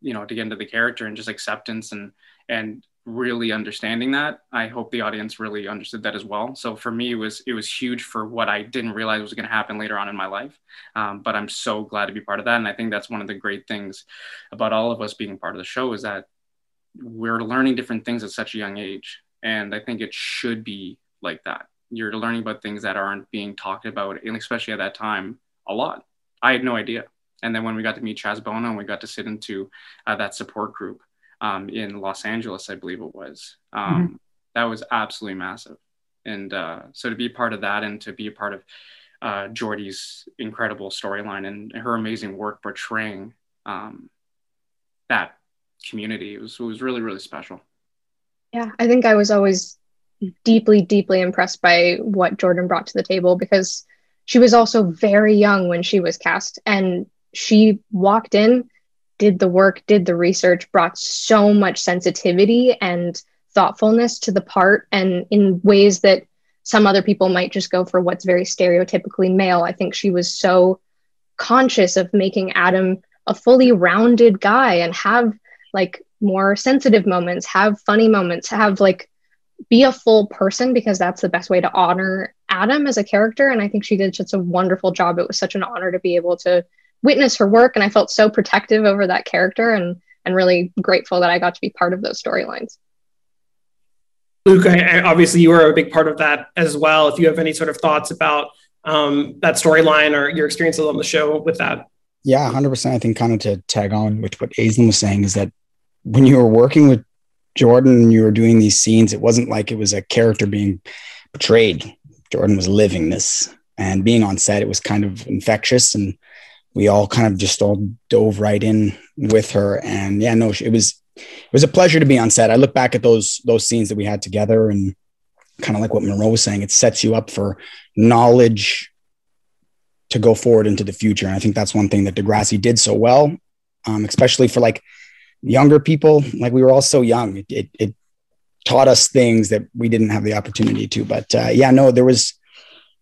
you know, to get into the character and just acceptance and, and really understanding that i hope the audience really understood that as well so for me it was it was huge for what i didn't realize was going to happen later on in my life um, but i'm so glad to be part of that and i think that's one of the great things about all of us being part of the show is that we're learning different things at such a young age. And I think it should be like that. You're learning about things that aren't being talked about, and especially at that time, a lot. I had no idea. And then when we got to meet Chaz Bono and we got to sit into uh, that support group um, in Los Angeles, I believe it was, um, mm-hmm. that was absolutely massive. And uh, so to be part of that and to be a part of uh, Jordy's incredible storyline and her amazing work portraying um, that community. It was it was really really special. Yeah, I think I was always deeply deeply impressed by what Jordan brought to the table because she was also very young when she was cast and she walked in did the work did the research brought so much sensitivity and thoughtfulness to the part and in ways that some other people might just go for what's very stereotypically male i think she was so conscious of making adam a fully rounded guy and have like more sensitive moments, have funny moments, have like be a full person because that's the best way to honor Adam as a character. And I think she did such a wonderful job. It was such an honor to be able to witness her work. And I felt so protective over that character and and really grateful that I got to be part of those storylines. Luke, I, obviously you were a big part of that as well. If you have any sort of thoughts about um, that storyline or your experiences on the show with that. Yeah, 100%. I think kind of to tag on with what Aislinn was saying is that when you were working with Jordan and you were doing these scenes, it wasn't like it was a character being portrayed. Jordan was living this and being on set, it was kind of infectious and we all kind of just all dove right in with her. And yeah, no, it was, it was a pleasure to be on set. I look back at those, those scenes that we had together and kind of like what Munro was saying, it sets you up for knowledge to go forward into the future. And I think that's one thing that Degrassi did so well, um, especially for like younger people. Like we were all so young. It, it, it taught us things that we didn't have the opportunity to. But uh, yeah, no, there was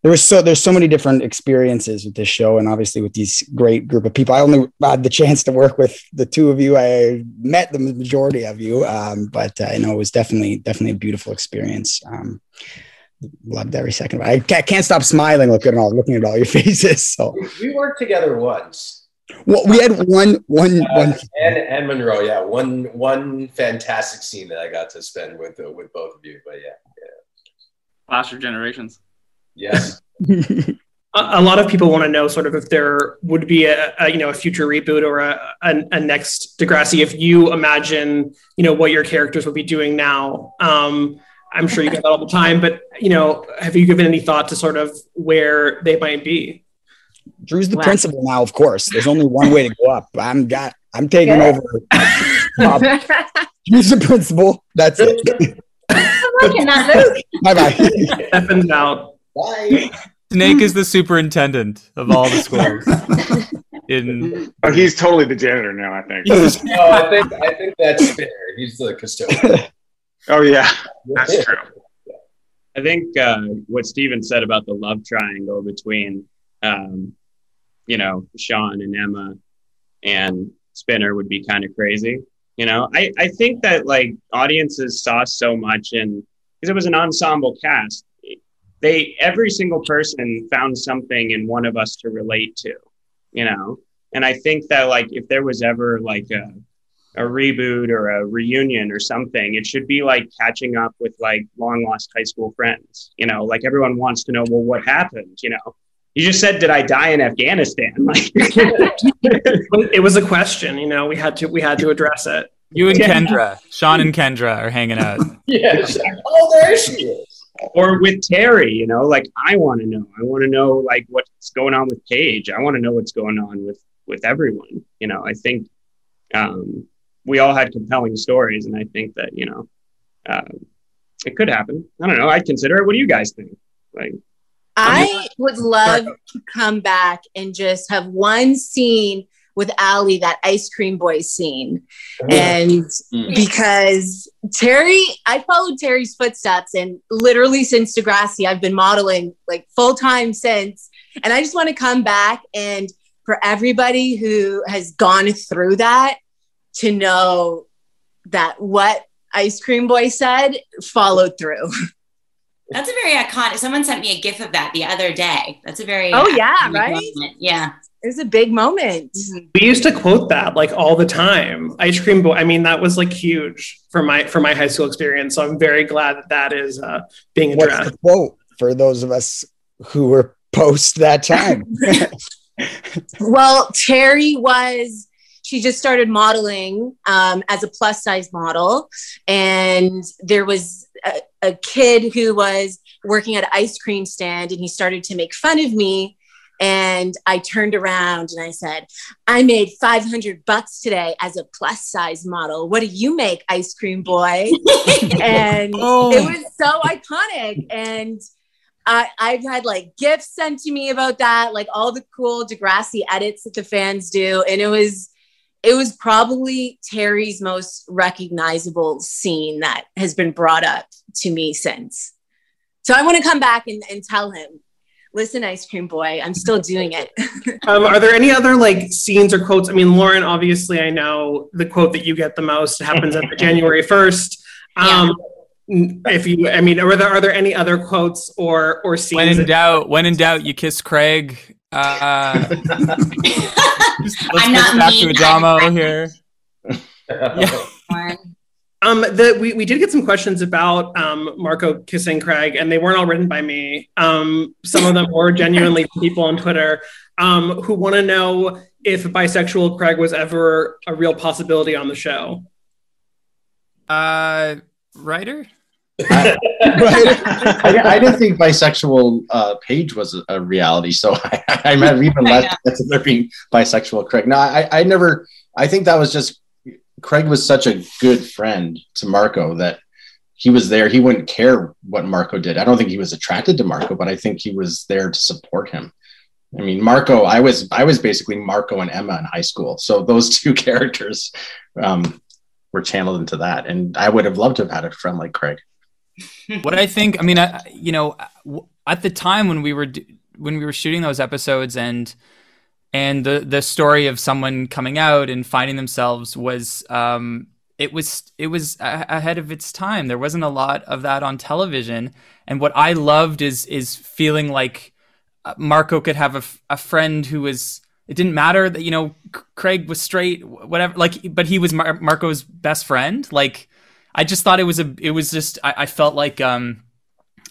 there was so there's so many different experiences with this show and obviously with these great group of people i only had the chance to work with the two of you i met the majority of you um, but uh, i know it was definitely definitely a beautiful experience um, loved every second of it. I can't stop smiling looking at all looking at all your faces so we worked together once well we had one one uh, one and, and munro yeah one one fantastic scene that i got to spend with uh, with both of you but yeah yeah Faster generations. yes a, a lot of people want to know sort of if there would be a, a you know a future reboot or a, a, a next Degrassi if you imagine you know what your characters would be doing now. Um, I'm sure you get that all the time, but you know, have you given any thought to sort of where they might be? Drew's the principal now of course there's only one way to go up i'm got i'm taking Good. over drew's the principal that's it I cannot move. bye-bye Stephen's out. Bye. Snake is the superintendent of all the schools. In Oh, he's totally the janitor now. I think. no i think i think that's fair he's the custodian oh yeah, that's true. I think uh, what Stephen said about the love triangle between, um, you know, Sean and Emma and Spinner would be kind of crazy. You know, I, I think that like audiences saw so much and because it was an ensemble cast. They every single person found something in one of us to relate to, you know. And I think that like if there was ever like a a reboot or a reunion or something, it should be like catching up with like long lost high school friends. You know, like everyone wants to know, well, what happened? You know, you just said, did I die in Afghanistan? Like, It was a question, you know. We had to we had to address it. you and Kendra, Sean and Kendra are hanging out. yes oh there she is or with Terri, you know, like I want to know. I want to know like what's going on with Paige. I want to know what's going on with with everyone. You know, I think um, we all had compelling stories, and I think that you know um, it could happen. I don't know. I'd consider it. What do you guys think? Like, I would love to come back and just have one scene with Ali, that ice cream boy scene. And Mm. because Terri, I followed Terri's footsteps and literally since Degrassi, I've been modeling like full time since. And I just want to come back and for everybody who has gone through that to know that what Ice Cream Boy said followed through. That's a very iconic. Someone sent me a gif of that the other day. That's a very Oh, yeah, right? moment. Yeah. It was a big moment. We used to quote that like all the time. Ice cream boy. I mean, that was like huge for my for my high school experience. So I'm very glad that that is uh, being what's addressed. the quote for those of us who were post that time Well, Terri was, she just started modeling um, as a plus size model. And there was a, a kid who was working at an ice cream stand and he started to make fun of me. And I turned around and I said, I made 500 bucks today as a plus size model. What do you make, ice cream boy? and Oh. it was so iconic. And I, I've had like gifts sent to me about that, like all the cool Degrassi edits that the fans do. And it was, it was probably Terri's most recognizable scene that has been brought up to me since. So I want to come back and, and tell him, listen, ice cream boy, I'm still doing it. Um, are there any other like scenes or quotes? I mean, Lauren, obviously, I know the quote that you get the most happens at the January first. Um, If you, I mean, are there are there any other quotes or or scenes? When in doubt, when in doubt, you kiss Craig. Uh, just- let's I'm get not back to mean, Adamo here. Yeah. Um, the, we, we did get some questions about um, Marco kissing Craig, and they weren't all written by me. Um, some of them were genuinely people on Twitter um, who want to know if bisexual Craig was ever a real possibility on the show. Uh, writer? I, I didn't think bisexual uh, Paige was a, a reality, so I, I'm even less chance of there being bisexual Craig. No, I, I never. I think that was just Craig was such a good friend to Marco that he was there. He wouldn't care what Marco did. I don't think he was attracted to Marco, but I think he was there to support him. I mean, Marco. I was I was basically Marco and Emma in high school, so those two characters um, were channeled into that, and I would have loved to have had a friend like Craig. what I think, I mean, I, you know, at the time when we were when we were shooting those episodes and and the the story of someone coming out and finding themselves was um it was it was a- ahead of its time there wasn't a lot of that on television and what i loved is is feeling like uh, marco could have a, f- a friend who was it didn't matter that you know craig was straight whatever like but he was Mar- marco's best friend like i just thought it was a it was just I, I felt like um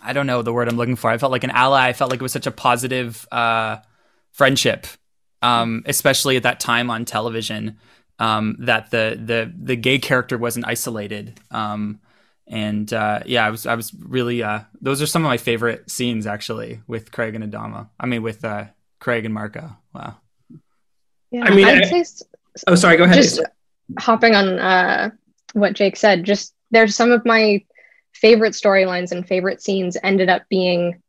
I don't know the word I'm looking for. I felt like an ally. I felt like it was such a positive uh, friendship, um, especially at that time on television. Um, that the the the gay character wasn't isolated. Um, and uh, yeah, I was I was really uh, those are some of my favorite scenes actually with Craig and Adamo. I mean with uh, Craig and Marco. Wow. Yeah, I mean, I'd I- say Oh, sorry. Go ahead. just hopping on uh, what Jake said, just there's some of my favorite storylines and favorite scenes ended up being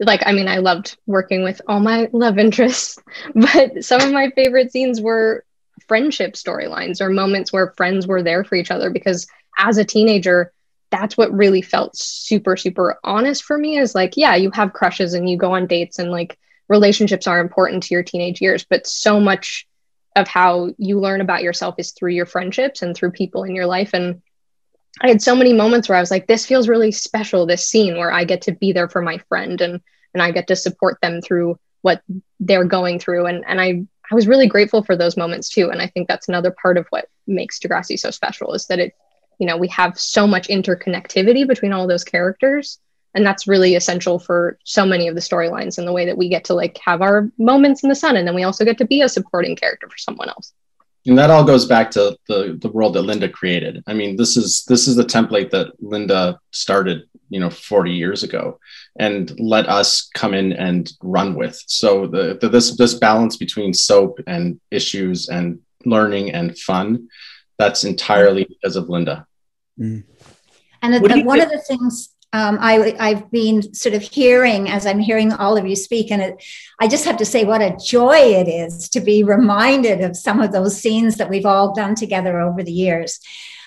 like, I mean, I loved working with all my love interests, but some of my favorite scenes were friendship storylines or moments where friends were there for each other because as a teenager, that's what really felt super, super honest for me is like, yeah, you have crushes and you go on dates and like relationships are important to your teenage years, but so much of how you learn about yourself is through your friendships and through people in your life. And I had so many moments where I was like, this feels really special, this scene where I get to be there for my friend and and I get to support them through what they're going through. And and I I was really grateful for those moments too. And I think that's another part of what makes Degrassi so special is that it, you know, we have so much interconnectivity between all those characters. And that's really essential for so many of the storylines and the way that we get to like have our moments in the sun. And then we also get to be a supporting character for someone else. And that all goes back to the the world that Linda created. I mean, this is this is the template that Linda started, you know, 40 years ago, and let us come in and run with. So the, the this this balance between soap and issues and learning and fun, that's entirely because of Linda. Mm. And the, What do the- you one think- of the things um, I, I've been sort of hearing as I'm hearing all of you speak, and it, I just have to say what a joy it is to be reminded of some of those scenes that we've all done together over the years.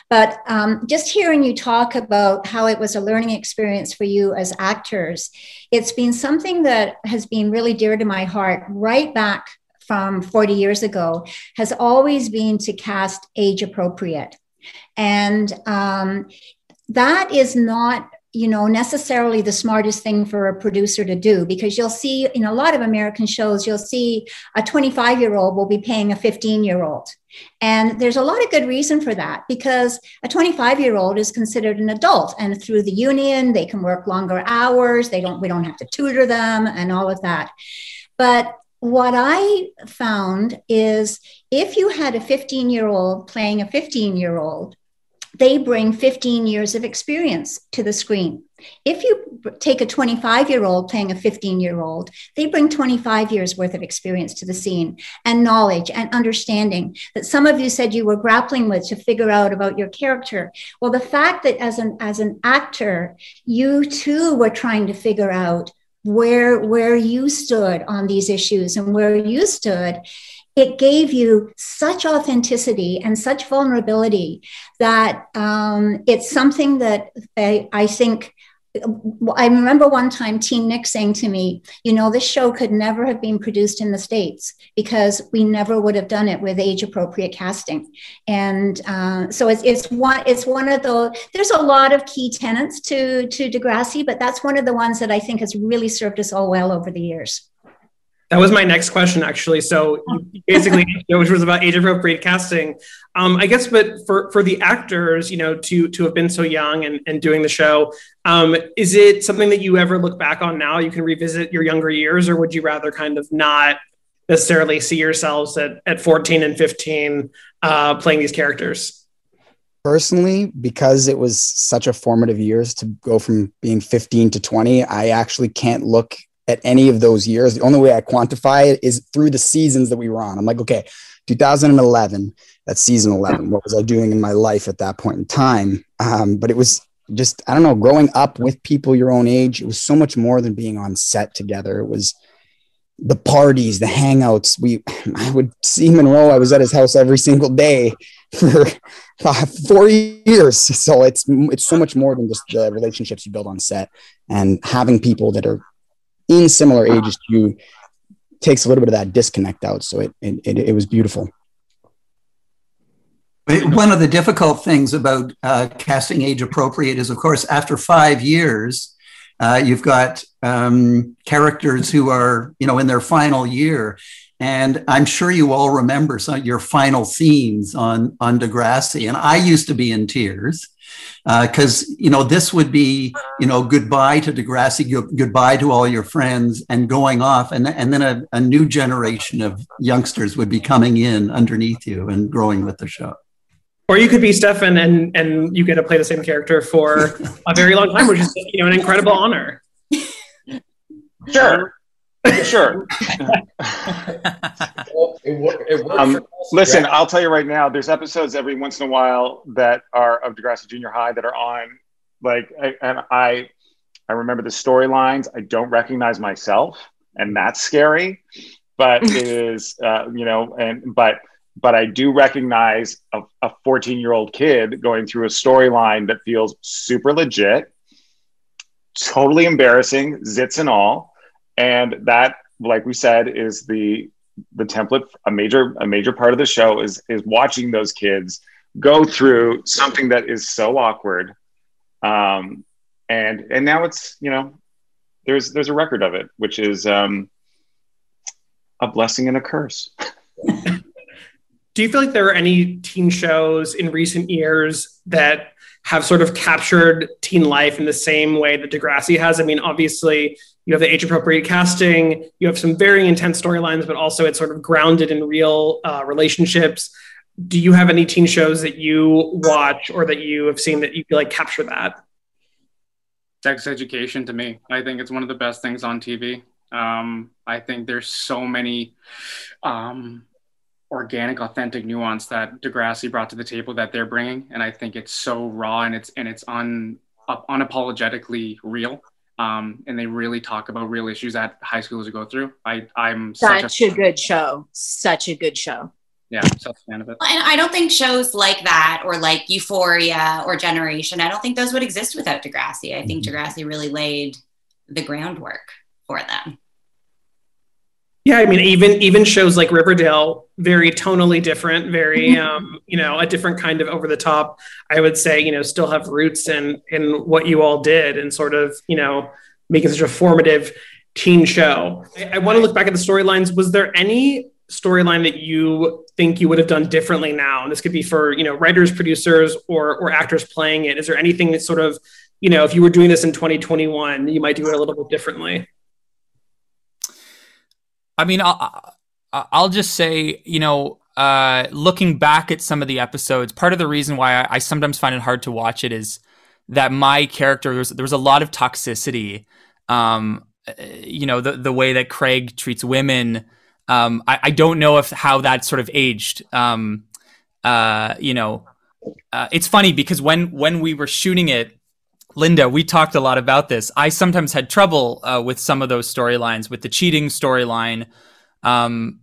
But um, just hearing you talk about how it was a learning experience for you as actors, it's been something that has been really dear to my heart right back from 40 years ago, has always been to cast age appropriate. And um, that is not you know necessarily the smartest thing for a producer to do because you'll see in a lot of american shows you'll see a 25 year old will be paying a 15 year old and there's a lot of good reason for that because a 25 year old is considered an adult and through the union they can work longer hours they don't we don't have to tutor them and all of that. But what I found is if you had a 15 year old playing a 15 year old, they bring 15 years of experience to the screen. If you take a 25 year old playing a 15 year old, they bring 25 years worth of experience to the scene and knowledge and understanding that some of you said you were grappling with to figure out about your character. Well, the fact that as an, as an actor, you too were trying to figure out where where you stood on these issues and where you stood it gave you such authenticity and such vulnerability that um, it's something that I, I think I remember one time Teen Nick saying to me, you know, this show could never have been produced in the States because we never would have done it with age appropriate casting. And uh, so it's, it's one, it's one of the, there's a lot of key tenants to, to Degrassi, but that's one of the ones that I think has really served us all well over the years. That was my next question, actually. So basically, which was about age appropriate casting. Um, I guess, but for for the actors, you know, to to have been so young and, and doing the show, um, is it something that you ever look back on now? You can revisit your younger years, or would you rather kind of not necessarily see yourselves at at fourteen and fifteen uh, playing these characters? personally because it was such a formative years to go from being 15 to 20 i actually can't look at any of those years the only way i quantify it is through the seasons that we were on i'm like okay 2011 that's season 11 what was i doing in my life at that point in time um, but it was just i don't know growing up with people your own age it was so much more than being on set together it was the parties, the hangouts. We, I would see Munro. I was at his house every single day for four years. So it's it's so much more than just the relationships you build on set, and having people that are in similar ages to you takes a little bit of that disconnect out. So it it, it, was beautiful. One of the difficult things about uh, casting age appropriate is, of course, after five years, uh, you've got um, characters who are, you know, in their final year. And I'm sure you all remember some of your final scenes on, on Degrassi. And I used to be in tears because, uh, you know, this would be, you know, goodbye to Degrassi, goodbye to all your friends and going off. And, and then a, a new generation of youngsters would be coming in underneath you and growing with the show. Or you could be Stefan and and you get to play the same character for a very long time, which is you know an incredible honor. Sure. Sure. um, listen, I'll tell you right now. There's episodes every once in a while that are of Degrassi Junior High that are on, like, I, and I, I remember the storylines. I don't recognize myself, and that's scary. But it is, uh, you know, and but but I do recognize a 14 year old kid going through a storyline that feels super legit, totally embarrassing, zits and all. And that, like we said, is the the template. A major a major part of the show is is watching those kids go through something that is so awkward. Um, and and now it's you know there's there's a record of it, which is um, a blessing and a curse. do you feel like there are any teen shows in recent years that have sort of captured teen life in the same way that Degrassi has? I mean, obviously, you have the age appropriate casting, you have some very intense storylines, but also it's sort of grounded in real uh, relationships. Do you have any teen shows that you watch or that you have seen that you feel like capture that? Sex education to me, I think it's one of the best things on TV. Um, I think there's so many um, organic, authentic nuance that Degrassi brought to the table that they're bringing, and I think it's so raw and it's and it's un, unapologetically real. Um, and they really talk about real issues that high schoolers go through. I I'm such, such a, a good show, such a good show. Yeah, such a fan of it. And I don't think shows like that or like Euphoria or Generation, I don't think those would exist without Degrassi. I think mm-hmm. Degrassi really laid the groundwork for them. Yeah, I mean, even even shows like Riverdale, very tonally different, very um, you know, a different kind of over the top. I would say, you know, still have roots in in what you all did, and sort of, you know, making such a formative teen show. I, I want to look back at the storylines. Was there any storyline that you think you would have done differently now? And this could be for you know writers, producers, or or actors playing it. Is there anything that sort of, you know, if you were doing this in 2021, you might do it a little bit differently? I mean, I'll, I'll just say, you know, uh, looking back at some of the episodes, part of the reason why I, I sometimes find it hard to watch it is that my character there was, there was a lot of toxicity. Um, you know, the the way that Craig treats women. Um, I, I don't know if how that sort of aged. Um, uh, you know, uh, it's funny because when when we were shooting it, Linda, we talked a lot about this. I sometimes had trouble uh, with some of those storylines, with the cheating storyline. Um,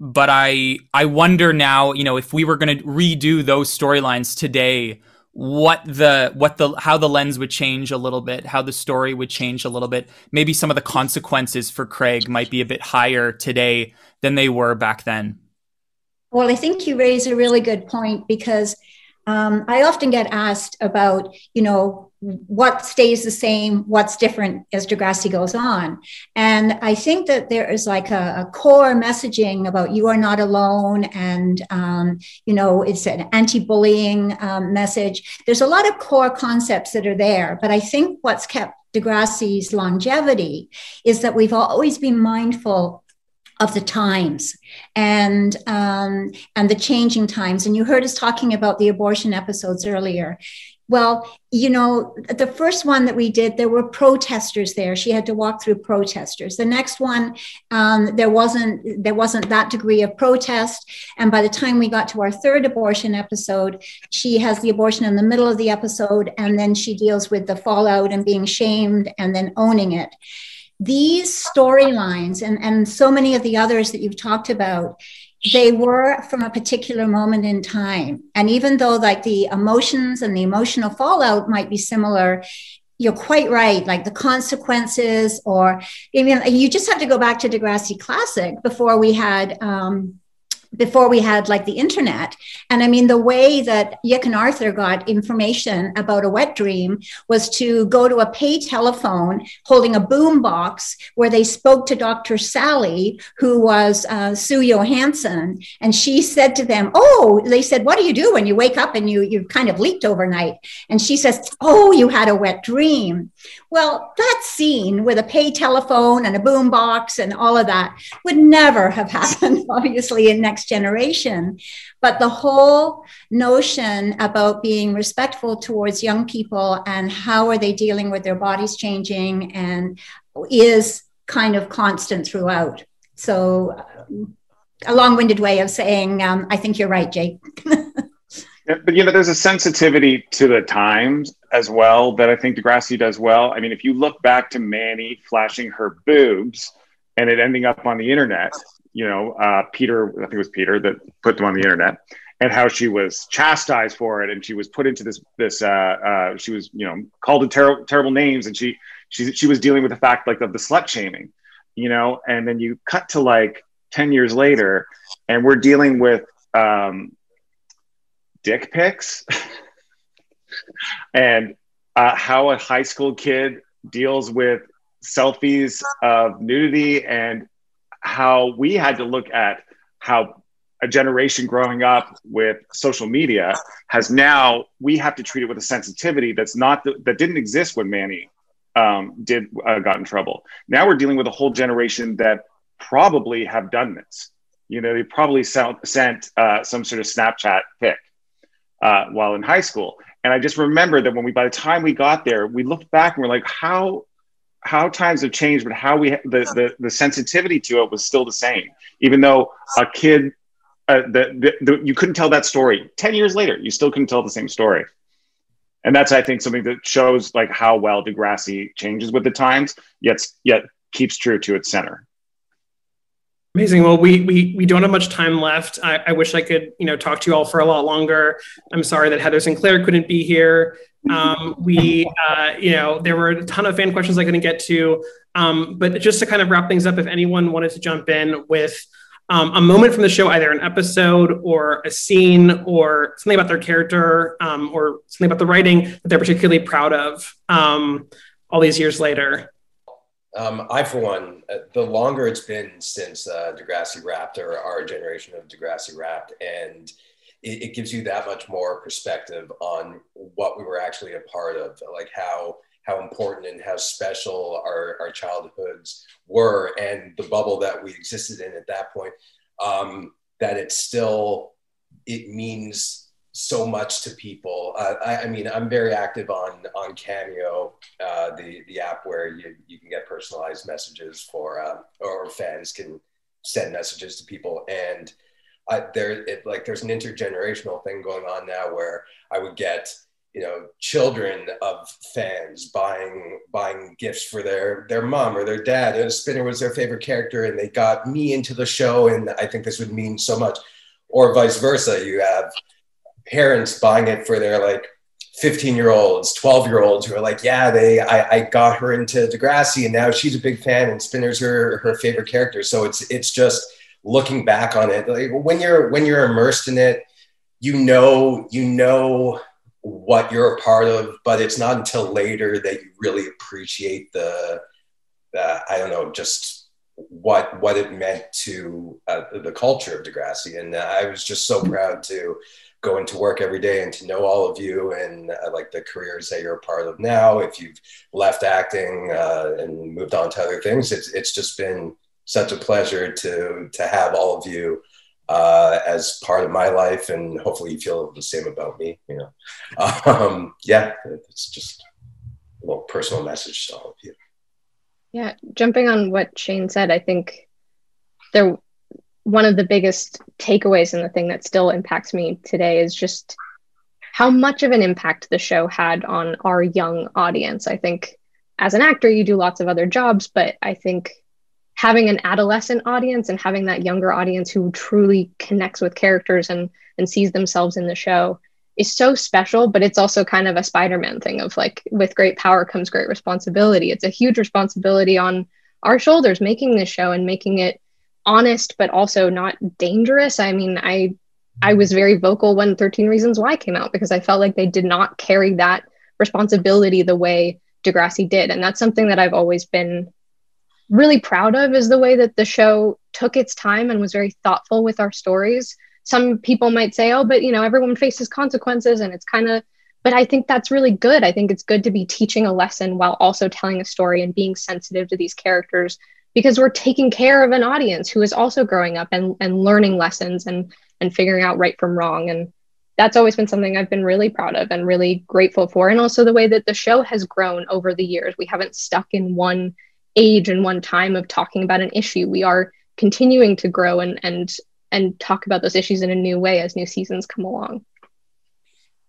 but I I wonder now, you know, if we were going to redo those storylines today, what the what the how the lens would change a little bit, how the story would change a little bit. Maybe some of the consequences for Craig might be a bit higher today than they were back then. Well, I think you raise a really good point because um, I often get asked about, you know, what stays the same, what's different as Degrassi goes on. And I think that there is like a, a core messaging about you are not alone and, um, you know, it's an anti bullying um, message. There's a lot of core concepts that are there. But I think what's kept Degrassi's longevity is that we've always been mindful of the times and um, and the changing times. And you heard us talking about the abortion episodes earlier. Well, you know, the first one that we did, there were protesters there. She had to walk through protesters. The next one, um, there wasn't there wasn't that degree of protest. And by the time we got to our third abortion episode, she has the abortion in the middle of the episode, and then she deals with the fallout and being shamed, and then owning it these storylines and, and so many of the others that you've talked about they were from a particular moment in time. And even though like the emotions and the emotional fallout might be similar you're quite right. Like the consequences or even you just have to go back to degrassi classic before we had um, before we had like the internet. And I mean, the way that Yick and Arthur got information about a wet dream was to go to a pay telephone holding a boom box where they spoke to Dr. Sally, who was uh, Sue Johanson. And she said to them, Oh, they said, What do you do when you wake up and you, you've kind of leaked overnight? And she says, Oh, you had a wet dream. Well, that scene with a pay telephone and a boom box and all of that would never have happened, obviously, in next generation. But the whole notion about being respectful towards young people and how are they dealing with their bodies changing and is kind of constant throughout. So, a long winded way of saying, um, I think you're right, Jake. but you know, there's a sensitivity to the times as well that I think Degrassi does well. I mean, if you look back to Manny flashing her boobs and it ending up on the internet, you know, uh, Peter, I think it was Peter that put them on the internet, and how she was chastised for it, and she was put into this this uh, uh, she was you know called in ter- terrible names, and she she she was dealing with the fact like of the slut shaming, you know, and then you cut to like ten years later, and we're dealing with um, dick pics and uh, how a high school kid deals with selfies of nudity and how we had to look at how a generation growing up with social media has now we have to treat it with a sensitivity that's not the, that didn't exist when Manny um, did uh, got in trouble. Now we're dealing with a whole generation that probably have done this. You know, they probably sent, sent uh, some sort of Snapchat pic uh, while in high school. And I just remember that when we, by the time we got there, we looked back and we're like, how, how times have changed, but how we, the, the, the sensitivity to it was still the same. Even though a kid, uh, the, the, the, you couldn't tell that story 10 years later, you still couldn't tell the same story. And that's, I think, something that shows like how well Degrassi changes with the times, yet, yet keeps true to its center. Amazing. Well, we we we don't have much time left. I, I, wish I could, you know, talk to you all for a lot longer. I'm sorry that Heather Sinclair couldn't be here. Um, we, uh, you know, there were a ton of fan questions I couldn't get to. Um, but just to kind of wrap things up, if anyone wanted to jump in with um, a moment from the show, either an episode or a scene or something about their character um, or something about the writing that they're particularly proud of um, all these years later. Um, I, for one, the longer it's been since uh, Degrassi wrapped or our generation of Degrassi wrapped, and it, it, gives you that much more perspective on what we were actually a part of, like how how important and how special our, our childhoods were, and the bubble that we existed in at that point. Um, that it still it means so much to people. Uh, I, I, mean, I'm very active on on Cameo, uh, the the app where you, you can get personalized messages for uh, or fans can send messages to people, and I, there it, like there's an intergenerational thing going on now where I would get you know children of fans buying buying gifts for their their mom or their dad. And Spinner was their favorite character, and they got me into the show, and I think this would mean so much. Or vice versa, you have parents buying it for their like 15 year olds, 12 year olds who are like, yeah, they, I, I got her into Degrassi and now she's a big fan and Spinner's her, her favorite character. So it's, it's just looking back on it. Like when you're, when you're immersed in it, you know, you know what you're a part of, but it's not until later that you really appreciate the, the I don't know, just what, what it meant to uh, the culture of Degrassi. And I was just so proud to, going to work every day and to know all of you and uh, like the careers that you're a part of now. If you've left acting uh, and moved on to other things, it's it's just been such a pleasure to to have all of you uh, as part of my life, and hopefully you feel the same about me. You know, um, yeah, it's just a little personal message to all of you. Yeah, jumping on what Shane said, I think there one of the biggest takeaways and the thing that still impacts me today is just how much of an impact the show had on our young audience. I think as an actor, you do lots of other jobs, but I think having an adolescent audience and having that younger audience who truly connects with characters and and sees themselves in the show is so special but it's also kind of a spider-man thing of like with great power comes great responsibility it's a huge responsibility on our shoulders making this show and making it honest but also not dangerous i mean i i was very vocal when 13 reasons why came out because i felt like they did not carry that responsibility the way degrassi did and that's something that i've always been really proud of is the way that the show took its time and was very thoughtful with our stories. Some people might say, oh, but you know, everyone faces consequences and it's kind of, but I think that's really good. I think it's good to be teaching a lesson while also telling a story and being sensitive to these characters because we're taking care of an audience who is also growing up and, and learning lessons and, and figuring out right from wrong. And that's always been something I've been really proud of and really grateful for. And also the way that the show has grown over the years. We haven't stuck in one age and one time of talking about an issue. We are continuing to grow and and and talk about those issues in a new way as new seasons come along.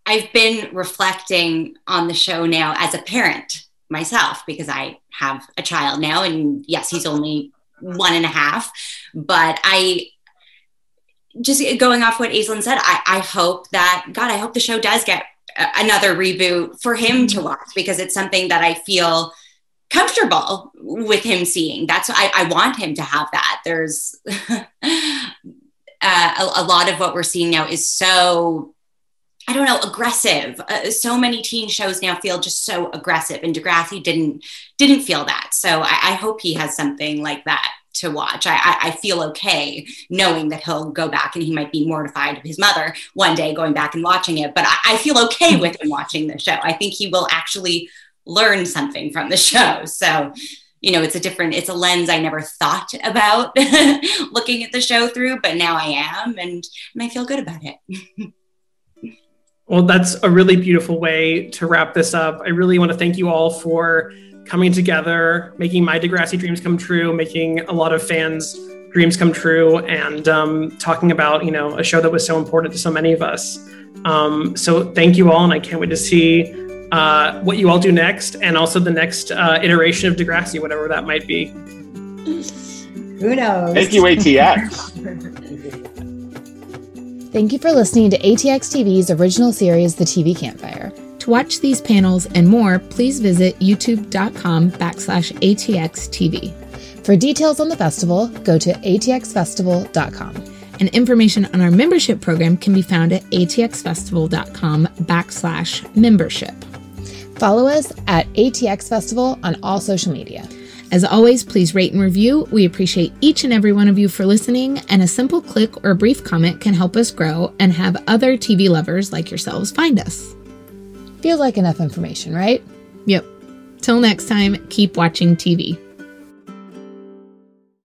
I've been reflecting on the show now as a parent myself because I have a child now, and yes, he's only one and a half, but I just going off what Aislinn said, I, I hope that God, I hope the show does get another reboot for him to watch because it's something that I feel comfortable with him seeing. That's I, I want him to have that. There's uh, a, a, lot of what we're seeing now is so I don't know aggressive. Uh, so many teen shows now feel just so aggressive, and Degrassi didn't didn't feel that. So I, I hope he has something like that to watch. I, I, I, feel okay knowing that he'll go back and he might be mortified of his mother one day going back and watching it, but I, I feel okay with him watching the show. I think he will actually learn something from the show. So, you know, it's a different, it's a lens I never thought about looking at the show through, but now I am and, and I feel good about it. well, that's a really beautiful way to wrap this up. I really want to thank you all for coming together, making my Degrassi dreams come true, making a lot of fans' dreams come true, and um, talking about, you know, a show that was so important to so many of us. Um, so thank you all, and I can't wait to see uh, what you all do next, and also the next uh, iteration of Degrassi, whatever that might be. Who knows? Thank you, ATX. Thank you for listening to ATX TV's original series, The TV Campfire. To watch these panels and more, please visit youtube.com backslash ATX TV. For details on the festival, go to atxfestival.com and information on our membership program can be found at atxfestival.com backslash membership. Follow us at ATX Festival on all social media. As always, please rate and review. We appreciate each and every one of you for listening, and a simple click or a brief comment can help us grow and have other TV lovers like yourselves find us. Feels like enough information, right? Yep. Till next time, keep watching TV.